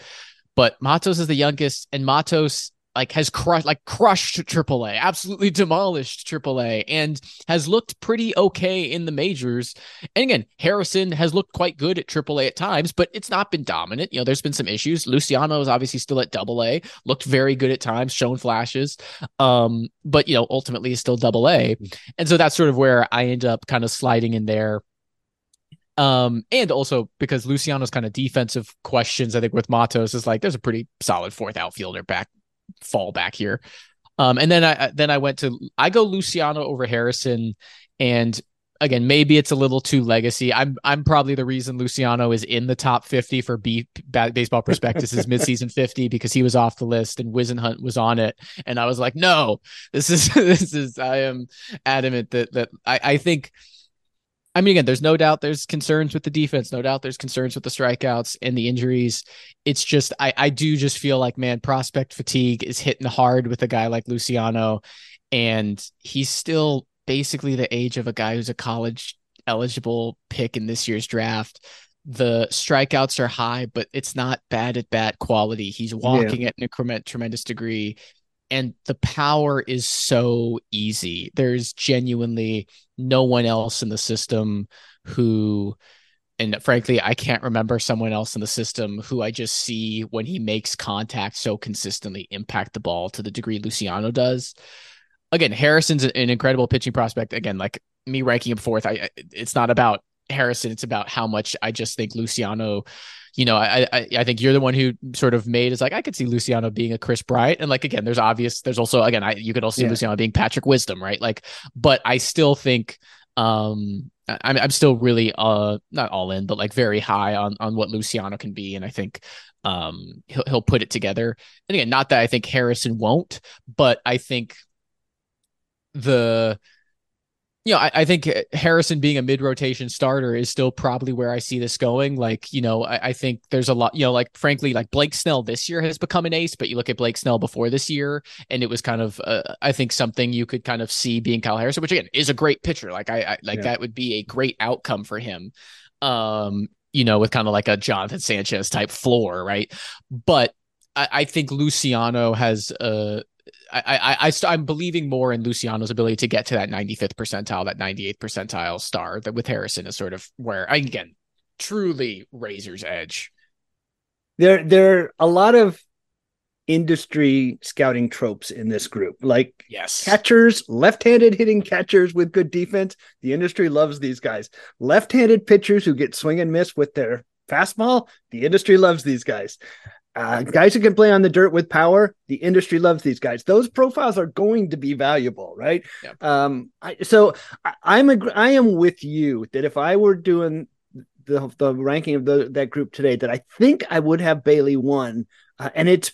But Matos is the youngest, and Matos like has crushed like crushed AAA, absolutely demolished AAA, and has looked pretty okay in the majors. And again, Harrison has looked quite good at AAA at times, but it's not been dominant. You know, there's been some issues. Luciano is obviously still at Double A, looked very good at times, shown flashes, um, but you know, ultimately is still Double A. And so that's sort of where I end up kind of sliding in there. Um, and also because Luciano's kind of defensive questions, I think with Matos is like there's a pretty solid fourth outfielder back fallback here. Um, and then I then I went to I go Luciano over Harrison, and again maybe it's a little too legacy. I'm I'm probably the reason Luciano is in the top 50 for B, Baseball Prospectus is midseason 50 because he was off the list and Whisenhunt was on it, and I was like, no, this is this is I am adamant that that I I think I mean, again, there's no doubt there's concerns with the defense. No doubt there's concerns with the strikeouts and the injuries. It's just, I, I do just feel like, man, prospect fatigue is hitting hard with a guy like Luciano. And he's still basically the age of a guy who's a college eligible pick in this year's draft. The strikeouts are high, but it's not bad at bat quality. He's walking yeah. at an increment, tremendous degree and the power is so easy. There's genuinely no one else in the system who and frankly, I can't remember someone else in the system who I just see when he makes contact so consistently impact the ball to the degree Luciano does. Again, Harrison's an incredible pitching prospect. Again, like me ranking him fourth, I it's not about Harrison, it's about how much I just think Luciano you know, I, I I think you're the one who sort of made is like I could see Luciano being a Kris Bryant, and like again, there's obvious, there's also again, I you could also see yeah. Luciano being Patrick Wisdom, right? Like, but I still think um I'm I'm still really uh not all in, but like very high on on what Luciano can be, and I think um he'll he'll put it together. And again, not that I think Harrison won't, but I think the you know, I, I, think Harrison being a mid rotation starter is still probably where I see this going. Like, you know, I, I, think there's a lot, you know, like frankly, like Blake Snell this year has become an ace, but you look at Blake Snell before this year, and it was kind of, uh, I think something you could kind of see being Kyle Harrison, which again is a great pitcher. Like, I, I like yeah. that would be a great outcome for him. Um, you know, with kind of like a Jonathan Sanchez type floor, right? But I, I think Luciano has a I, I, I st- I'm believing more in Luciano's ability to get to that 95th percentile, that 98th percentile star. That with Harrison is sort of where I, again, truly razor's edge. There, there are a lot of industry scouting tropes in this group, like yes, catchers, left-handed hitting catchers with good defense. The industry loves these guys. Left-handed pitchers who get swing and miss with their fastball. The industry loves these guys. Uh, guys who can play on the dirt with power, the industry loves these guys. Those profiles are going to be valuable, right? Yep. Um, I, so I, am a, I am with you that if I were doing the the ranking of the, that group today, that I think I would have Bailey one, uh, and it's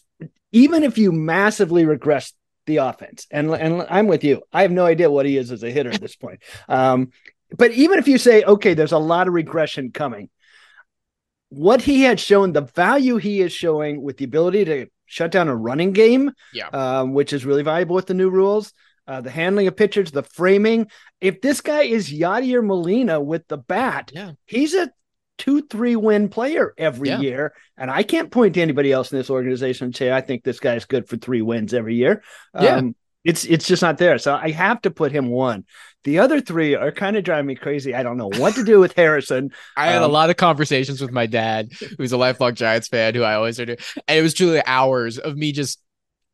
even if you massively regress the offense, and and I'm with you. I have no idea what he is as a hitter at this point. Um, but even if you say, okay, there's a lot of regression coming, what he had shown, the value he is showing with the ability to shut down a running game, yeah, um, which is really valuable with the new rules. Uh, the handling of pitchers, the framing. If this guy is Yadier Molina with the bat, yeah. he's a two, three win player every yeah. year. And I can't point to anybody else in this organization and say, I think this guy's good for three wins every year. Yeah. Um, it's it's just not there. So I have to put him one. The other three are kind of driving me crazy. I don't know what to do with Harrison. I had um, a lot of conversations with my dad, who's a lifelong Giants fan, who I always do, and it was truly hours of me just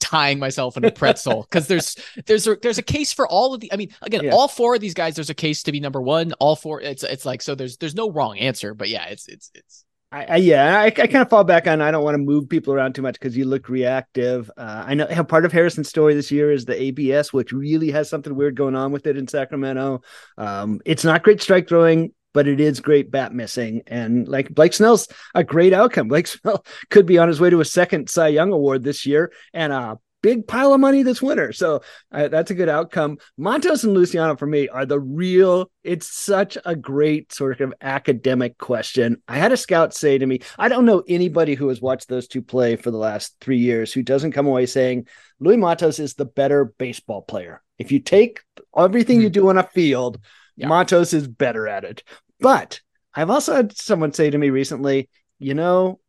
tying myself in a pretzel because there's there's a there's a case for all of the. I mean, again, yeah. all four of these guys. There's a case to be number one. All four. It's it's like so. There's there's no wrong answer, but yeah, it's it's it's. I, I yeah, I, I kind of fall back on. I don't want to move people around too much because you look reactive. Uh, I know part of Harrison's story this year is the ABS, which really has something weird going on with it in Sacramento. Um, it's not great strike throwing but it is great bat missing. And like Blake Snell's a great outcome. Blake Snell could be on his way to a second Cy Young award this year and a big pile of money this winter. So uh, that's a good outcome. Matos and Luciano for me are the real, it's such a great sort of academic question. I had a scout say to me, I don't know anybody who has watched those two play for the last three years who doesn't come away saying Luis Matos is the better baseball player. If you take everything you hmm. do on a field, yeah. Matos is better at it. But I've also had someone say to me recently, you know,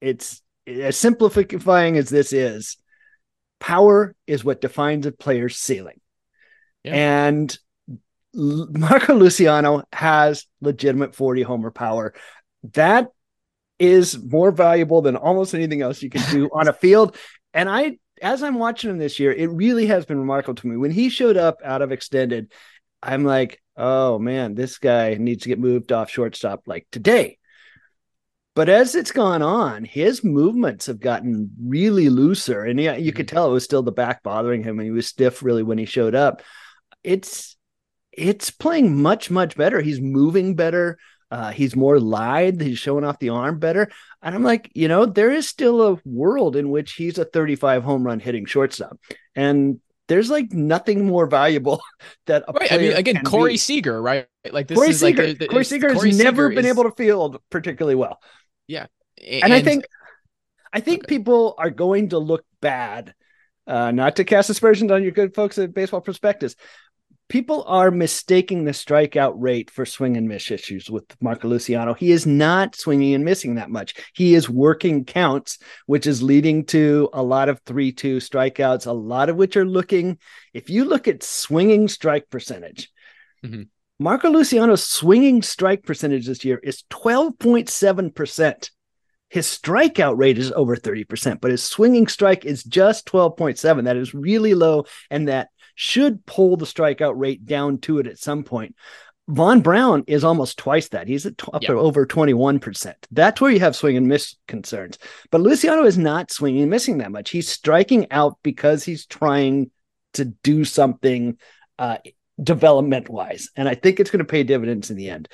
it's as simplifying as this is, power is what defines a player's ceiling. Yeah. And Marco Luciano has legitimate 40 homer power. That is more valuable than almost anything else you can do on a field. And I, as I'm watching him this year, it really has been remarkable to me. When he showed up out of extended, I'm like, oh man, this guy needs to get moved off shortstop like today. But as it's gone on, his movements have gotten really looser. And yeah, you could mm-hmm. tell it was still the back bothering him and he was stiff really when he showed up. It's it's playing much, much better. He's moving better. Uh, he's more lithe. He's showing off the arm better. And I'm like, you know, there is still a world in which he's a 35 home run hitting shortstop. And there's like nothing more valuable that right. I mean, again, Corey be. Seager, right? Like this Corey is Seager. like the, Corey Seager Corey has Seager never been able to field particularly well. Yeah, and, and I think I think okay. people are going to look bad. Uh, not to cast aspersions on your good folks at Baseball Prospectus, people are mistaking the strikeout rate for swing and miss issues with Marco Luciano. He is not swinging and missing that much. He is working counts, which is leading to a lot of 3 2 strikeouts, a lot of which are looking, if you look at swinging strike percentage, mm-hmm. Marco Luciano's swinging strike percentage this year is 12.7%. His strikeout rate is over 30%, but his swinging strike is just 12.7. That is really low. And that should pull the strikeout rate down to it at some point. Vaughn Brown is almost twice that. He's at up yep. over 21%. That's where you have swing and miss concerns. But Luciano is not swinging and missing that much. He's striking out because he's trying to do something uh, development wise. And I think it's going to pay dividends in the end.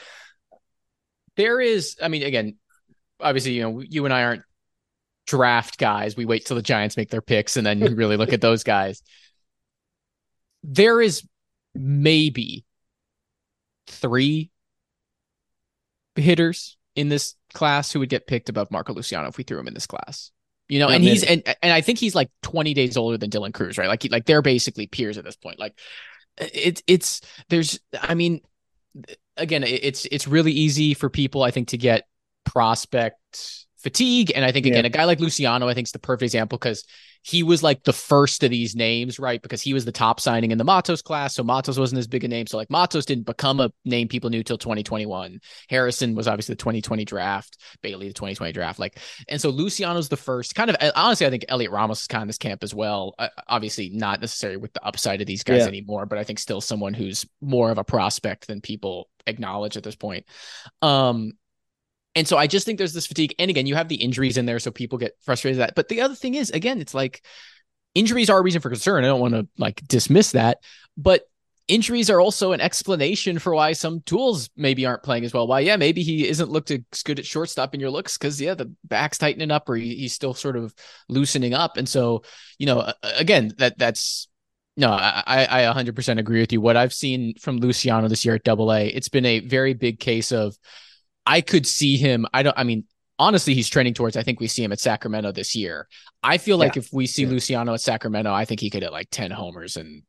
There is, I mean, again, obviously, you know, you and I aren't draft guys. We wait till the Giants make their picks and then really look at those guys there is maybe three hitters in this class who would get picked above Marco Luciano if we threw him in this class. You know, yeah, and he's and and I think he's like 20 days older than Dylan Crews, right? Like he, like they're basically peers at this point. Like it's it's there's I mean again, it's it's really easy for people I think to get prospect fatigue and I think again yeah. a guy like Luciano I think is the perfect example cuz he was like the first of these names, right? Because he was the top signing in the Matos class. So Matos wasn't as big a name. So like Matos didn't become a name people knew till 2021. Harrison was obviously the 2020 draft, Bailey the 2020 draft. Like, and so Luciano's the first kind of honestly, I think Heliot Ramos is kind of this camp as well. Uh, obviously not necessarily with the upside of these guys yeah. anymore, but I think still someone who's more of a prospect than people acknowledge at this point. Um, and so I just think there's this fatigue. And again, you have the injuries in there, so people get frustrated that. But the other thing is, again, it's like injuries are a reason for concern. I don't want to like dismiss that, but injuries are also an explanation for why some tools maybe aren't playing as well. Why, yeah, maybe he isn't looked as good at shortstop in your looks because yeah, the back's tightening up or he, he's still sort of loosening up. And so, you know, again, that that's no, I, I 100% agree with you. What I've seen from Luciano this year at Double A, it's been a very big case of I could see him. I don't. I mean, honestly, he's trending towards. I think we see him at Sacramento this year. I feel like yeah. if we see yeah. Luciano at Sacramento, I think he could hit like ten homers and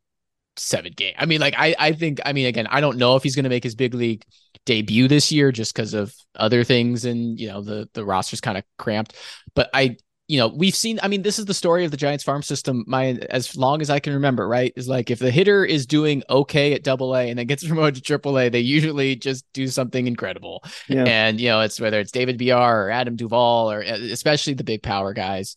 seven game. I mean, like I, I think. I mean, again, I don't know if he's going to make his big league debut this year just because of other things and you know the the roster's kind of cramped. But I, you know, we've seen, I mean, this is the story of the Giants farm system. My, as long as I can remember, right? Is like if the hitter is doing okay at double A and then gets promoted to triple A, they usually just do something incredible. Yeah. And, you know, it's whether it's David Villar or Adam Duvall or uh, especially the big power guys.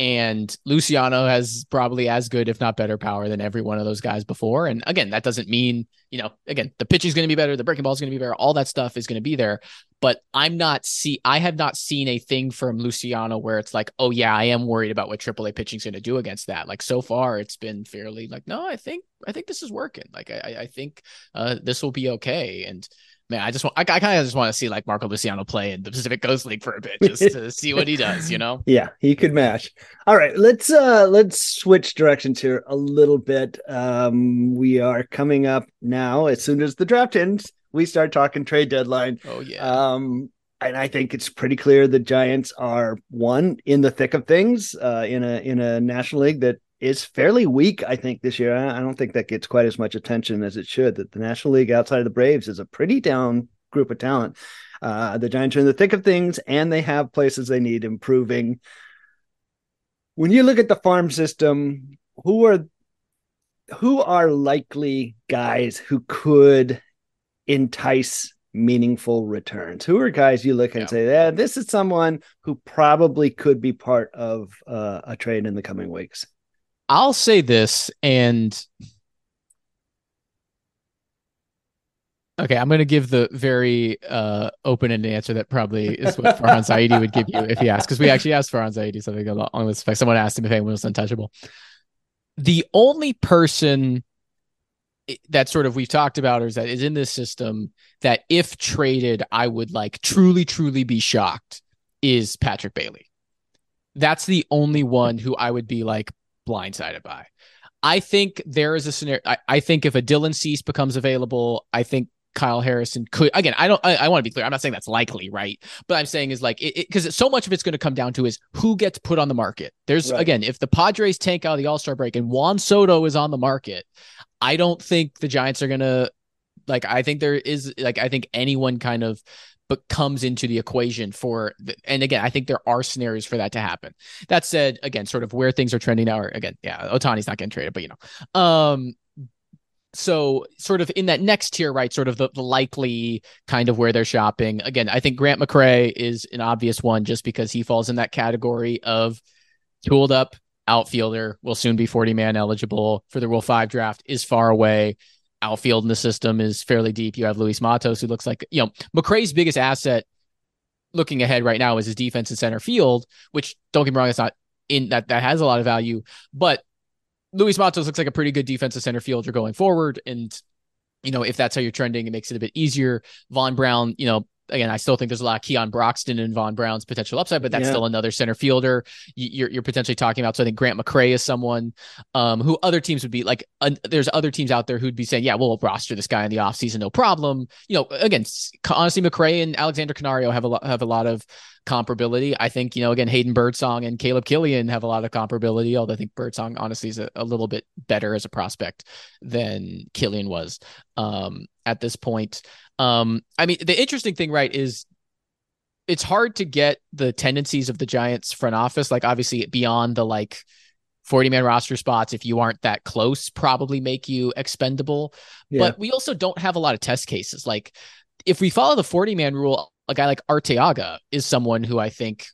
And Luciano has probably as good, if not better, power than every one of those guys before. And again, that doesn't mean, you know, again, the pitching is going to be better, the breaking ball is going to be better, all that stuff is going to be there. But I'm not see I have not seen a thing from Luciano where it's like, oh yeah, I am worried about what AAA pitching is going to do against that. Like so far, it's been fairly like, no, I think I think this is working. Like I I think uh, this will be okay. And man, I just want, I, I kind of just want to see like Marco Luciano play in the Pacific Coast League for a bit, just to see what he does, you know? Yeah, he could mash. All right, let's uh let's switch directions here a little bit. Um, we are coming up now. As soon as the draft ends, we start talking trade deadline. Oh yeah. Um, and I think it's pretty clear the Giants are one in the thick of things uh, in a in a National League that is fairly weak, I think, this year. I don't think that gets quite as much attention as it should. That the National League outside of the Braves is a pretty down group of talent. Uh, the Giants are in the thick of things, and they have places they need improving. When you look at the farm system, who are who are likely guys who could entice meaningful returns? Who are guys you look at yeah. and say, yeah, this is someone who probably could be part of uh, a trade in the coming weeks? I'll say this, and okay, I'm going to give the very uh, open-ended answer that probably is what Farhan Zaidi would give you if he asked, because we actually asked Farhan Zaidi something along this effect. Someone asked him if anyone was untouchable. The only person that sort of we've talked about is that is in this system that if traded, I would like truly, truly be shocked is Patrick Bailey. That's the only one who I would be like, blindsided by. I think there is a scenario. I, I think if a Dylan Cease becomes available, I think Kyle Harrison could again. I don't. I, I want to be clear. I'm not saying that's likely, right? But I'm saying is like it because so much of it's going to come down to is who gets put on the market. There's right. again, if the Padres tank out of the All Star break and Juan Soto is on the market, I don't think the Giants are going to like. I think there is like I think anyone kind of but comes into the equation for the, and again i think there are scenarios for that to happen. That said again sort of where things are trending now or again yeah Ohtani's not getting traded but you know. Um so sort of in that next tier right sort of the, the likely kind of where they're shopping. Again i think grant mccray is an obvious one just because he falls in that category of tooled up outfielder will soon be 40 man eligible for the rule 5 draft is far away outfield in the system is fairly deep. You have Luis Matos, who looks like, you know, McCray's biggest asset looking ahead right now is his defense in center field, which don't get me wrong, it's not in that that has a lot of value, but Luis Matos looks like a pretty good defensive center fielder going forward. And, you know, if that's how you're trending, it makes it a bit easier. Vaughn Brown, you know, again, I still think there's a lot of Keon Broxton and Vaughn Brown's potential upside, but that's yeah. still another center fielder you're, you're potentially talking about. So I think Grant McCray is someone um, who other teams would be like, uh, there's other teams out there who'd be saying, yeah, we'll roster this guy in the offseason, no problem. You know, again, honestly, McCray and Alexander Canario have a lot, have a lot of comparability. I think, you know, again, Hayden Birdsong and Caleb Killian have a lot of comparability, although I think Birdsong honestly is a, a little bit better as a prospect than Killian was um, at this point. Um, I mean, the interesting thing, right, is it's hard to get the tendencies of the Giants front office, like obviously beyond the like 40 man roster spots, if you aren't that close, probably make you expendable. Yeah. But we also don't have a lot of test cases. Like if we follow the 40 man rule, a guy like Arteaga is someone who I think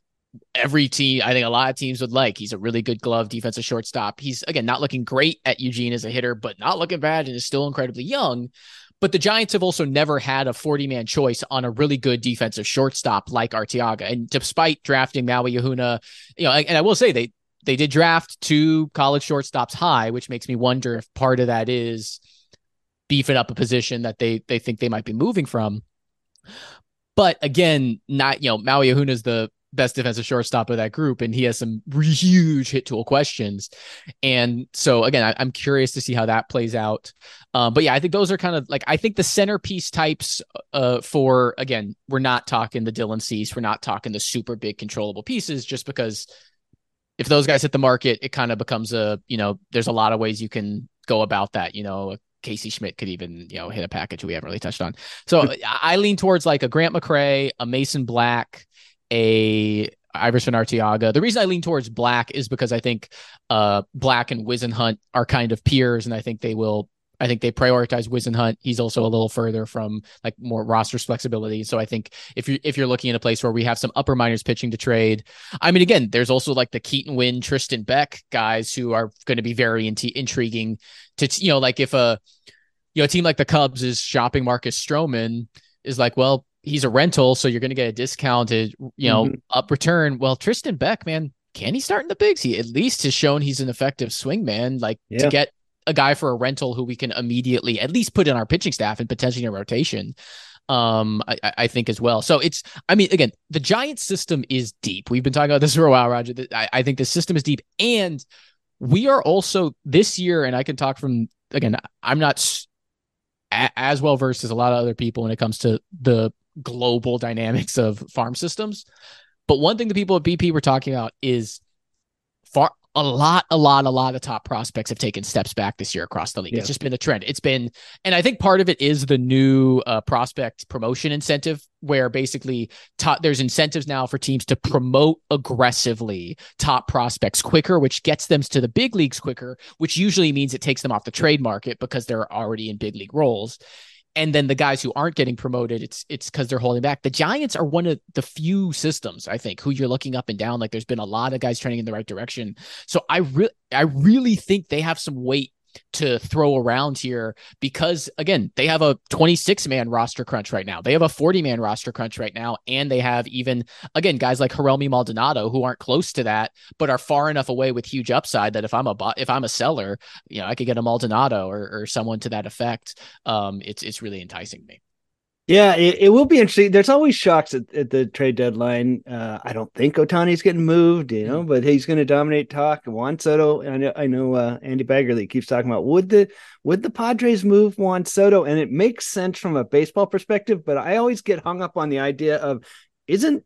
every team, I think a lot of teams would like. He's a really good glove defensive shortstop. He's again not looking great at Eugene as a hitter, but not looking bad and is still incredibly young. But the Giants have also never had a 40 man choice on a really good defensive shortstop like Arteaga. And despite drafting Maui Ahuna, you know, and I will say they they did draft two college shortstops high, which makes me wonder if part of that is beefing up a position that they they think they might be moving from. But again, not you know, Maui Ahuna is the best defensive shortstop of that group, and he has some huge hit tool questions. And so again, I, am curious to see how that plays out. Um, but yeah, I think those are kind of like I think the centerpiece types uh, for again, we're not talking the Dylan Cease, we're not talking the super big controllable pieces, just because if those guys hit the market, it kind of becomes a you know, there's a lot of ways you can go about that. You know, Casey Schmidt could even, you know, hit a package we haven't really touched on. So I lean towards like a Grant McCray, a Mason Black, a Aeverson Arteaga. The reason I lean towards Black is because I think uh, Black and Whisenhunt are kind of peers, and I think they will I think they prioritize Whisenhunt. He's also a little further from like more roster flexibility. So I think if you if you're looking at a place where we have some upper minors pitching to trade, I mean, again, there's also like the Keaton Winn, Tristan Beck guys who are going to be very in- intriguing. To you know, like if a you know a team like the Cubs is shopping Marcus Stroman is like, well, he's a rental, so you're going to get a discounted, you know, mm-hmm. up return. Well, Tristan Beck, man, can he start in the bigs? He at least has shown he's an effective swing man. Like yeah. to get a guy for a rental who we can immediately at least put in our pitching staff and potentially in rotation. Um, I, I think as well. So it's, I mean, again, the Giants system is deep. We've been talking about this for a while, Roger. I, I think the system is deep, and we are also this year, and I can talk from again. I'm not as well versed as a lot of other people when it comes to the global dynamics of farm systems. But one thing the people at BP were talking about is a lot, a lot, a lot of top prospects have taken steps back this year across the league. Yeah. It's just been a trend. It's been, and I think part of it is the new uh, prospect promotion incentive, where basically top, there's incentives now for teams to promote aggressively top prospects quicker, which gets them to the big leagues quicker, which usually means it takes them off the trade market because they're already in big league roles and then the guys who aren't getting promoted it's it's because they're holding back. The giants are one of the few systems i think who you're looking up and down. Like there's been a lot of guys trending in the right direction. So i really i really think they have some weight to throw around here because again they have a 26 man roster crunch right now. They have a 40 man roster crunch right now and they have even again guys like Jeremy Maldonado who aren't close to that but are far enough away with huge upside that if I'm a if I'm a seller you know I could get a Maldonado or, or someone to that effect. Um it's it's really enticing me yeah, it, it, will be interesting. There's always shocks at, at the trade deadline. Uh, I don't think Ohtani's getting moved, you know, but he's going to dominate talk. Juan Soto, I know, I know uh, Andy Baggarly keeps talking about would the would the Padres move Juan Soto, and it makes sense from a baseball perspective. But I always get hung up on the idea of isn't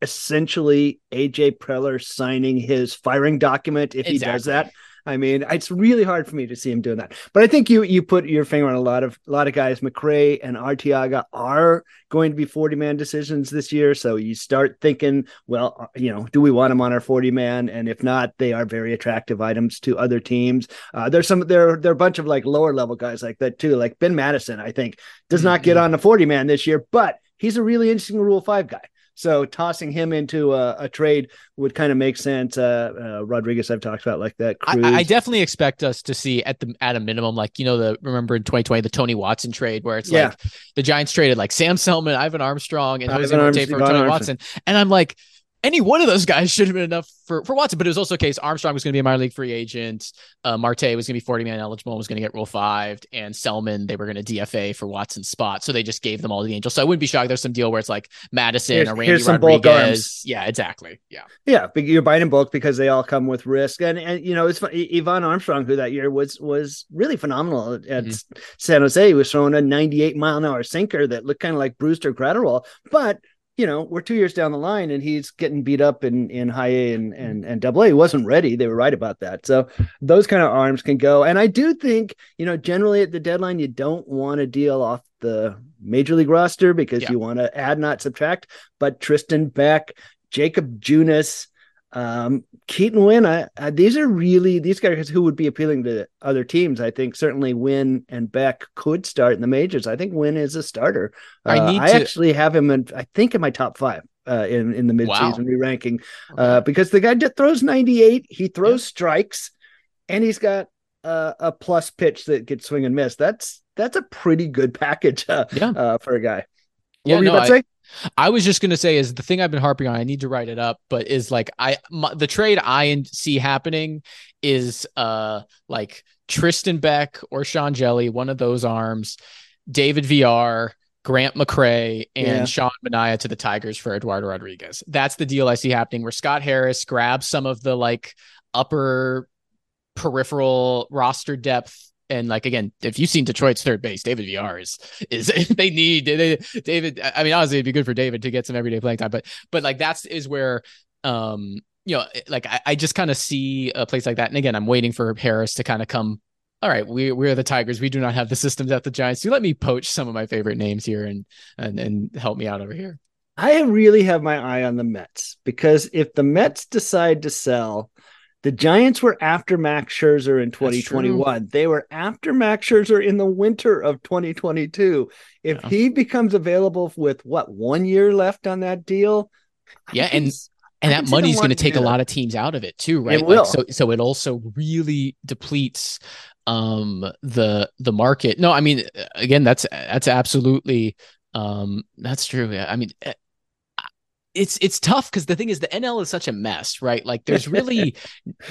essentially AJ Preller signing his firing document if exactly. he does that. I mean, it's really hard for me to see him doing that. But I think you you put your finger on a lot of a lot of guys. McCray and Arteaga are going to be 40 man decisions this year. So you start thinking, well, uh, you know, do we want them on our 40 man? And if not, they are very attractive items to other teams. Uh, there's some there there are a bunch of like lower level guys like that too. Like Ben Madison, I think, does not get mm-hmm. on the 40 man this year, but he's a really interesting Rule Five guy. So tossing him into a, a trade would kind of make sense. Uh, uh, Rodriguez, I've talked about like that. I, I, definitely expect us to see at the at a minimum, like you know, the remember in 2020 the Tony Watson trade where it's yeah. like the Giants traded like Sam Selman, Ivan Armstrong, and Jose Marte for Tony Armstrong. Watson, and I'm like any one of those guys should have been enough for, for Watson, but it was also a case Armstrong was going to be a minor league free agent. Uh, Marte was going to be 40 man eligible and was going to get Rule 5. And Selman, they were going to DFA for Watson's spot. So they just gave them all to the Angels. So I wouldn't be shocked. There's some deal where it's like Madison here's, or Randy Rodriguez. Yeah, exactly. Yeah. Yeah. You're buying in bulk because they all come with risk. And, and you know, it's fun. Ivan Armstrong, who that year was, was really phenomenal at mm-hmm. San Jose. He was throwing a 98 mile an hour sinker that looked kind of like Brusdar Graterol, but you know, we're two years down the line and he's getting beat up in, in high A and, and, and double A. He wasn't ready. They were right about that. So those kind of arms can go. And I do think, you know, generally at the deadline, you don't want to deal off the major league roster because yeah. you want to add, not subtract. But Tristan Beck, Jakob Junis, um, Keaton Winn, I, I, these are really these guys who would be appealing to other teams. I think certainly Winn and Beck could start in the majors. I think Winn is a starter. Uh, I need. I to... actually have him in. I think in my top five. Uh, in in the midseason wow. re-ranking, uh, because the guy throws 98, he throws yeah. strikes, and he's got uh, a plus pitch that gets swing and miss. That's that's a pretty good package uh, yeah. uh, for a guy. What yeah, were you no, about to say? I was just going to say is the thing I've been harping on. I need to write it up, but is like I my, the trade I see happening is uh like Tristan Beck or Sean Hjelle, one of those arms, David Villar, Grant McCray, and yeah. Sean Manaea to the Tigers for Eduardo Rodriguez. That's the deal I see happening where Scott Harris grabs some of the like upper peripheral roster depth and like again, if you've seen Detroit's third base, David Villar is is they need they, David. I mean, honestly, it'd be good for David to get some everyday playing time, but but like that's is where um you know like I, I just kind of see a place like that. And again, I'm waiting for Harris to kind of come. All right, we we're the Tigers. We do not have the systems at the Giants. So let me poach some of my favorite names here and and and help me out over here. I really have my eye on the Mets because if the Mets decide to sell The Giants were after Max Scherzer in 2021. They were after Max Scherzer in the winter of 2022. If yeah. he becomes available with what one year left on that deal, yeah, and and that money is going to take a lot of teams out of it too, right? It will. Like, so so it also really depletes um the the market. No, I mean again, that's that's absolutely um that's true. Yeah, I mean it's it's tough because the thing is the NL is such a mess, right? Like there's really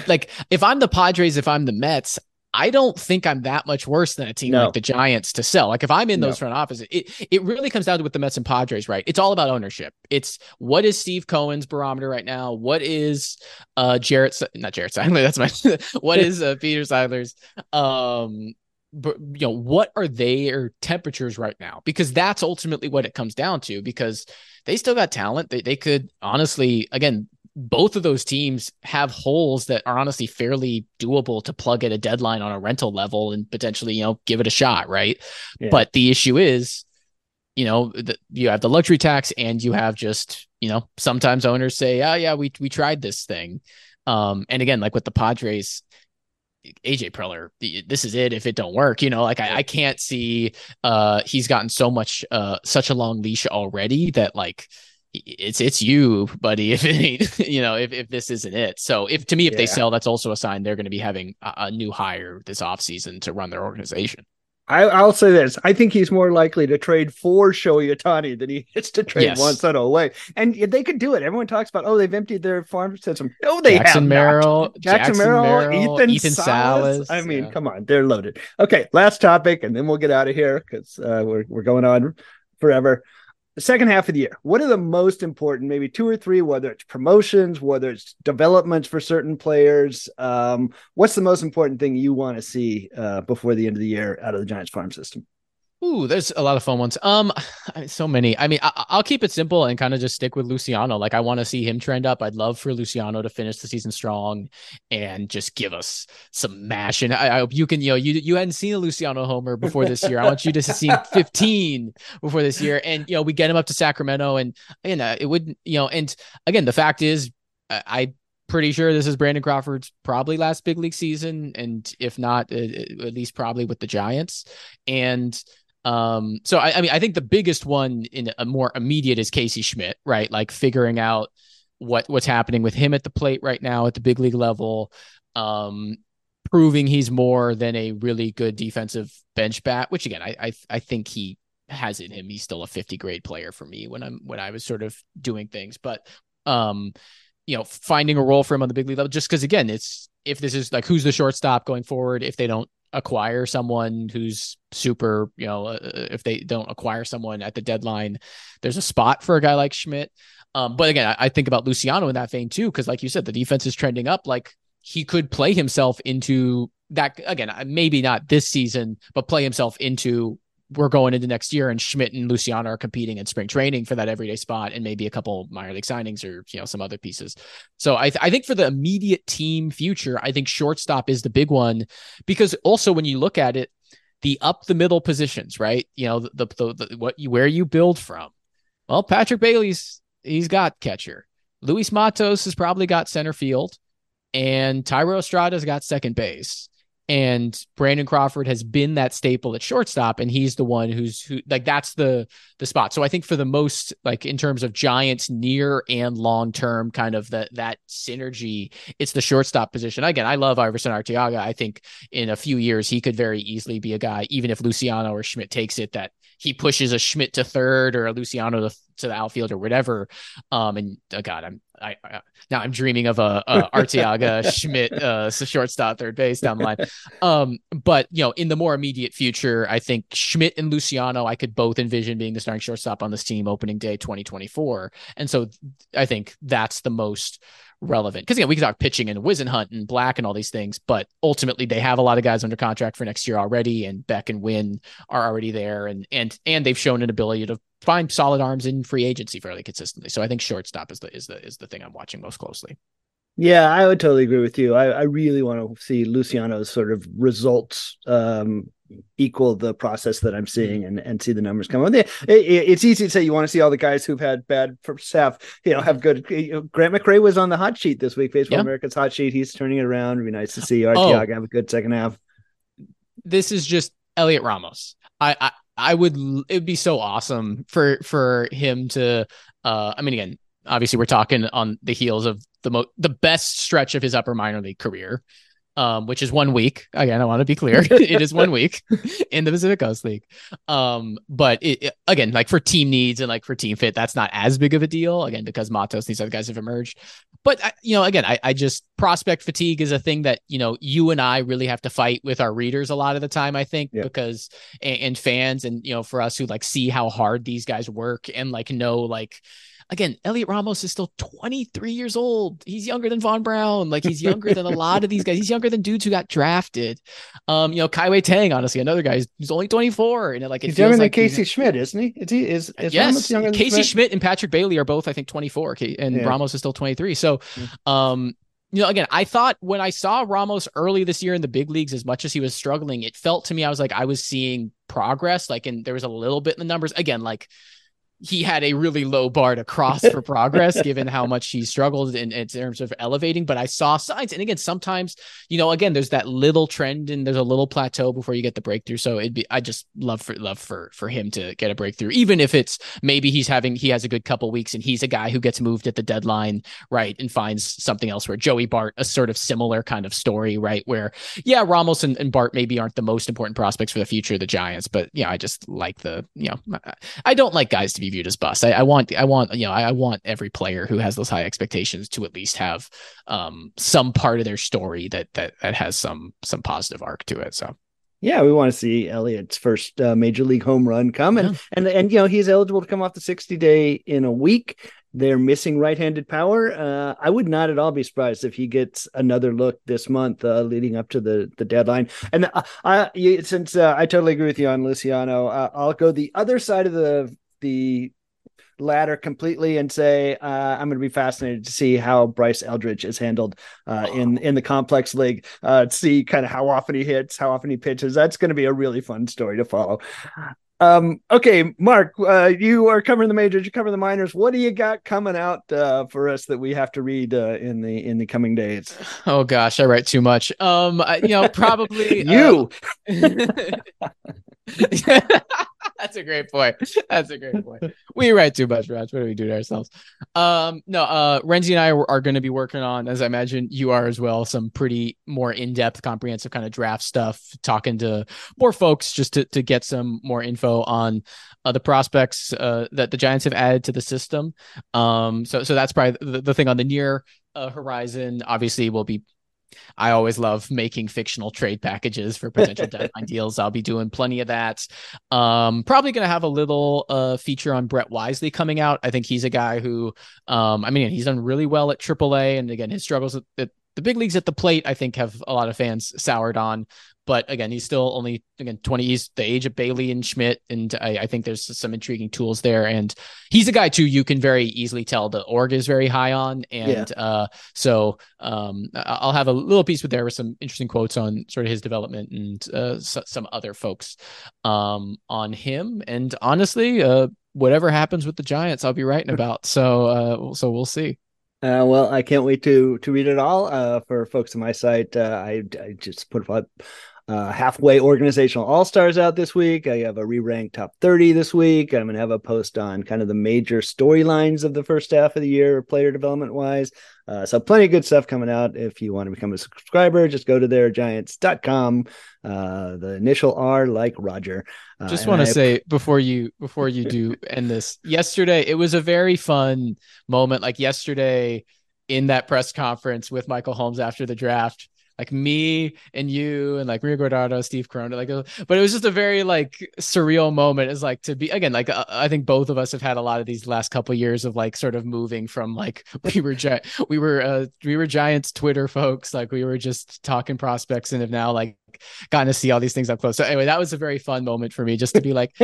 like if I'm the Padres, if I'm the Mets, I don't think I'm that much worse than a team no. like the Giants to sell. Like if I'm in those no. front offices, it it really comes down to with the Mets and Padres, right? It's all about ownership. It's what is Steve Cohen's barometer right now? What is uh Jarrett not Jarrett Seidler, that's my what is uh, Peter Seidler's um but you know what are their temperatures right now? Because that's ultimately what it comes down to because they still got talent. They, they could honestly again both of those teams have holes that are honestly fairly doable to plug at a deadline on a rental level and potentially you know give it a shot right? Yeah. but the issue is you know the, you have the luxury tax and you have just you know sometimes owners say oh yeah we we tried this thing. Um and again like with the Padres AJ Preller, this is it. If it don't work, you know, like I, I can't see. Uh, he's gotten so much, uh, such a long leash already that like it's it's you, buddy. If it ain't, you know, if if this isn't it. So if to me, if yeah. they sell, that's also a sign they're going to be having a, a new hire this offseason to run their organization. I, will say this: I think he's more likely to trade for Shohei Ohtani than he is to trade yes. Juan Soto away. And they could do it. Everyone talks about, oh, they've emptied their farm system. No, they Jackson have Merrill, not. Jackson, Jackson Merrill, Ethan, Ethan Salas. Salas. I mean, yeah. come on, they're loaded. Okay, last topic, and then we'll get out of here because uh, we're we're going on forever the second half of the year, what are the most important, maybe two or three, whether it's promotions, whether it's developments for certain players? Um, what's the most important thing you want to see uh, before the end of the year out of the Giants farm system? Ooh, there's a lot of fun ones. Um, so many. I mean, I, will keep it simple and kind of just stick with Luciano. Like, I want to see him trend up. I'd love for Luciano to finish the season strong and just give us some mash. And I, I hope you can, you know, you you hadn't seen a Luciano homer before this year. I want you to see 15 before this year, and you know, we get him up to Sacramento, and you know, it would, you know, and again, the fact is, I pretty sure this is Brandon Crawford's probably last big league season, and if not, at least probably with the Giants. And um, so I, I mean, I think the biggest one in a more immediate is Casey Schmitt, right? Like figuring out what what's happening with him at the plate right now at the big league level. Um, proving he's more than a really good defensive bench bat, which again, I, I I, think he has in him. He's still a 50 grade player for me when I'm when I was sort of doing things. But um, you know, finding a role for him on the big league level, just because again, it's if this is like who's the shortstop going forward, if they don't acquire someone who's super, you know, uh, uh, if they don't acquire someone at the deadline, there's a spot for a guy like Schmitt. Um, but again, I, I, think about Luciano in that vein too, because like you said, the defense is trending up. Like he could play himself into that again, uh, maybe not this season, but play himself into we're going into next year and Schmitt and Luciano are competing in spring training for that everyday spot and maybe a couple minor league signings or you know some other pieces. So I th- I think for the immediate team future, I think shortstop is the big one because also when you look at it, the up the middle positions, right? You know the the, the, what you where you build from. Well, Patrick Bailey's he's got catcher. Luis Matos has probably got center field, and Thairo Estrada's got second base and Brandon Crawford has been that staple at shortstop, and he's the one who's who like that's the the spot. So I think for the most like in terms of Giants near and long term kind of that that synergy, it's the shortstop position. Again, I love Aeverson Arteaga. I think in a few years he could very easily be a guy, even if Luciano or Schmitt takes it, that he pushes a Schmitt to third or a Luciano to, to the outfield or whatever. Um, and oh God, I'm I, I now I'm dreaming of a, a Arteaga Schmitt uh shortstop third base down the line. Um, but you know, in the more immediate future, I think Schmitt and Luciano I could both envision being the starting shortstop on this team opening day 2024. And so I think that's the most relevant. Because again, we can talk pitching and Whisenhunt and Black and all these things, but ultimately they have a lot of guys under contract for next year already, and Beck and Winn are already there, and and and they've shown an ability to find solid arms in free agency fairly consistently. So I think shortstop is the is the is the thing I'm watching most closely. Yeah, I would totally agree with you. I, I really want to see Luciano's sort of results um, equal the process that I'm seeing and, and see the numbers come. It, it, it's easy to say you want to see all the guys who've had bad first half, you know, have good. You know, Grant McCray was on the hot sheet this week, Baseball yeah. America's hot sheet. He's turning it around. It'd be nice to see Arteaga oh, have a good second half. This is just Heliot Ramos. I, I I would it would be so awesome for for him to uh I mean again obviously we're talking on the heels of the mo- the best stretch of his upper minor league career um, which is one week. Again, I want to be clear. it is one week in the Pacific Coast League. Um, but it, it, again, like for team needs and like for team fit, that's not as big of a deal. Again, because Matos and these other guys have emerged. But I, you know, again, I, I just prospect fatigue is a thing that you know you and I really have to fight with our readers a lot of the time. I think yeah. because and, and fans and you know for us who like see how hard these guys work and like know like again, Heliot Ramos is still 23 years old. He's younger than Vaughn Brown. Like he's younger than a lot of these guys. He's younger than dudes who got drafted. Um, you know, Kai-Wei Teng, honestly, another guy who's only 24. And like he's younger than Casey Schmitt, isn't he? Is he is, is yes, Ramos younger Casey Schmitt and Patrick Bailey are both, I think, 24. And yeah. Ramos is still 23. So um you know, again, I thought when I saw Ramos early this year in the big leagues, as much as he was struggling, it felt to me I was like I was seeing progress. Like, and there was a little bit in the numbers. Again, like he had a really low bar to cross for progress given how much he struggled in, in, terms of elevating but i saw signs. And again sometimes you know again there's that little trend and there's a little plateau before you get the breakthrough. So it'd be i just love for love for for him to get a breakthrough even if it's maybe he's having he has a good couple weeks and he's a guy who gets moved at the deadline right and finds something else where joey bart a sort of similar kind of story right where yeah ramos and, and bart maybe aren't the most important prospects for the future of the giants but yeah i just like the you know i don't like guys to be be viewed as bust. I, I, want I want you know I, I, want every player who has those high expectations to at least have um, some part of their story that that that has some some positive arc to it. So. Yeah, we want to see Heliot's first uh, major league home run come, and, yeah. and and you know he's eligible to come off the sixty day in a week. They're missing right-handed power. Uh, I would not at all be surprised if he gets another look this month, uh, leading up to the the deadline. And uh, I, since uh, I totally agree with you on Luciano, uh, I'll go the other side of the the ladder completely and say uh, I'm going to be fascinated to see how Bryce Eldridge is handled uh, in in the complex league. Uh, see kind of how often he hits, how often he pitches. That's going to be a really fun story to follow. Um, okay, Marc, uh, you are covering the majors, you cover the minors. What do you got coming out uh, for us that we have to read uh, in the in the coming days? Oh gosh, I write too much. Um, I, you know, probably you. That's a great point. That's a great point. We write too much, Rog. What do we do to ourselves? Um, no, uh, Renzi and I are, going to be working on, as I imagine you are as well, some pretty more in-depth, comprehensive kind of draft stuff, talking to more folks just to, to get some more info on uh, the prospects uh, that the Giants have added to the system. Um, so, so that's probably the, the thing on the near uh, horizon. Obviously, we'll be I always love making fictional trade packages for potential deadline deals. I'll be doing plenty of that. Um, probably going to have a little uh, feature on Brett Wisely coming out. I think he's a guy who, um, I mean, he's done really well at AAA, and again, his struggles at, at the big leagues at the plate, I think, have a lot of fans soured on. But again, he's still only again 20. He's the age of Bailey and Schmitt, and I, I, think there's some intriguing tools there. And he's a guy too. You can very easily tell the org is very high on, and yeah. uh, so um, I'll have a little piece with there with some interesting quotes on sort of his development and uh, so, some other folks um, on him. And honestly, uh, whatever happens with the Giants, I'll be writing about. So uh, so we'll see. Uh, well, I can't wait to to read it all. Uh, for folks on my site, uh, I, I just put up uh, halfway organizational all stars out this week. I have a re ranked top 30 this week. I'm going to have a post on kind of the major storylines of the first half of the year, player development wise. Uh, so, plenty of good stuff coming out. If you want to become a subscriber, just go to their giants.com. Uh, the initial R like Roger. Uh, just want to say before you before you do end this, yesterday it was a very fun moment. Like yesterday in that press conference with Michael Holmes after the draft like me and you and like Maria Guardado, Steve Corona, like, uh, but it was just a very like surreal moment. Is like to be again, like uh, I think both of us have had a lot of these last couple years of like sort of moving from like we were gi- we were uh we were Giants Twitter folks, like we were just talking prospects and have now like gotten to see all these things up close. So anyway, that was a very fun moment for me just to be like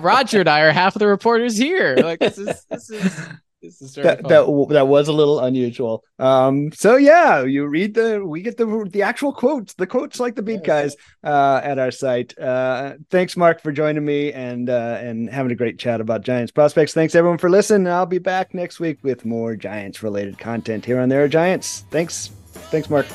Roger and I are half of the reporters here. Like this is this is that, that that was a little unusual. Um, so yeah, you read the we get the the actual quotes, the quotes like the beat guys uh, at our site. Uh, thanks, Marc, for joining me and uh, and having a great chat about Giants prospects. Thanks everyone for listening. I'll be back next week with more Giants related content here on There Are Giants. Thanks, thanks, Marc.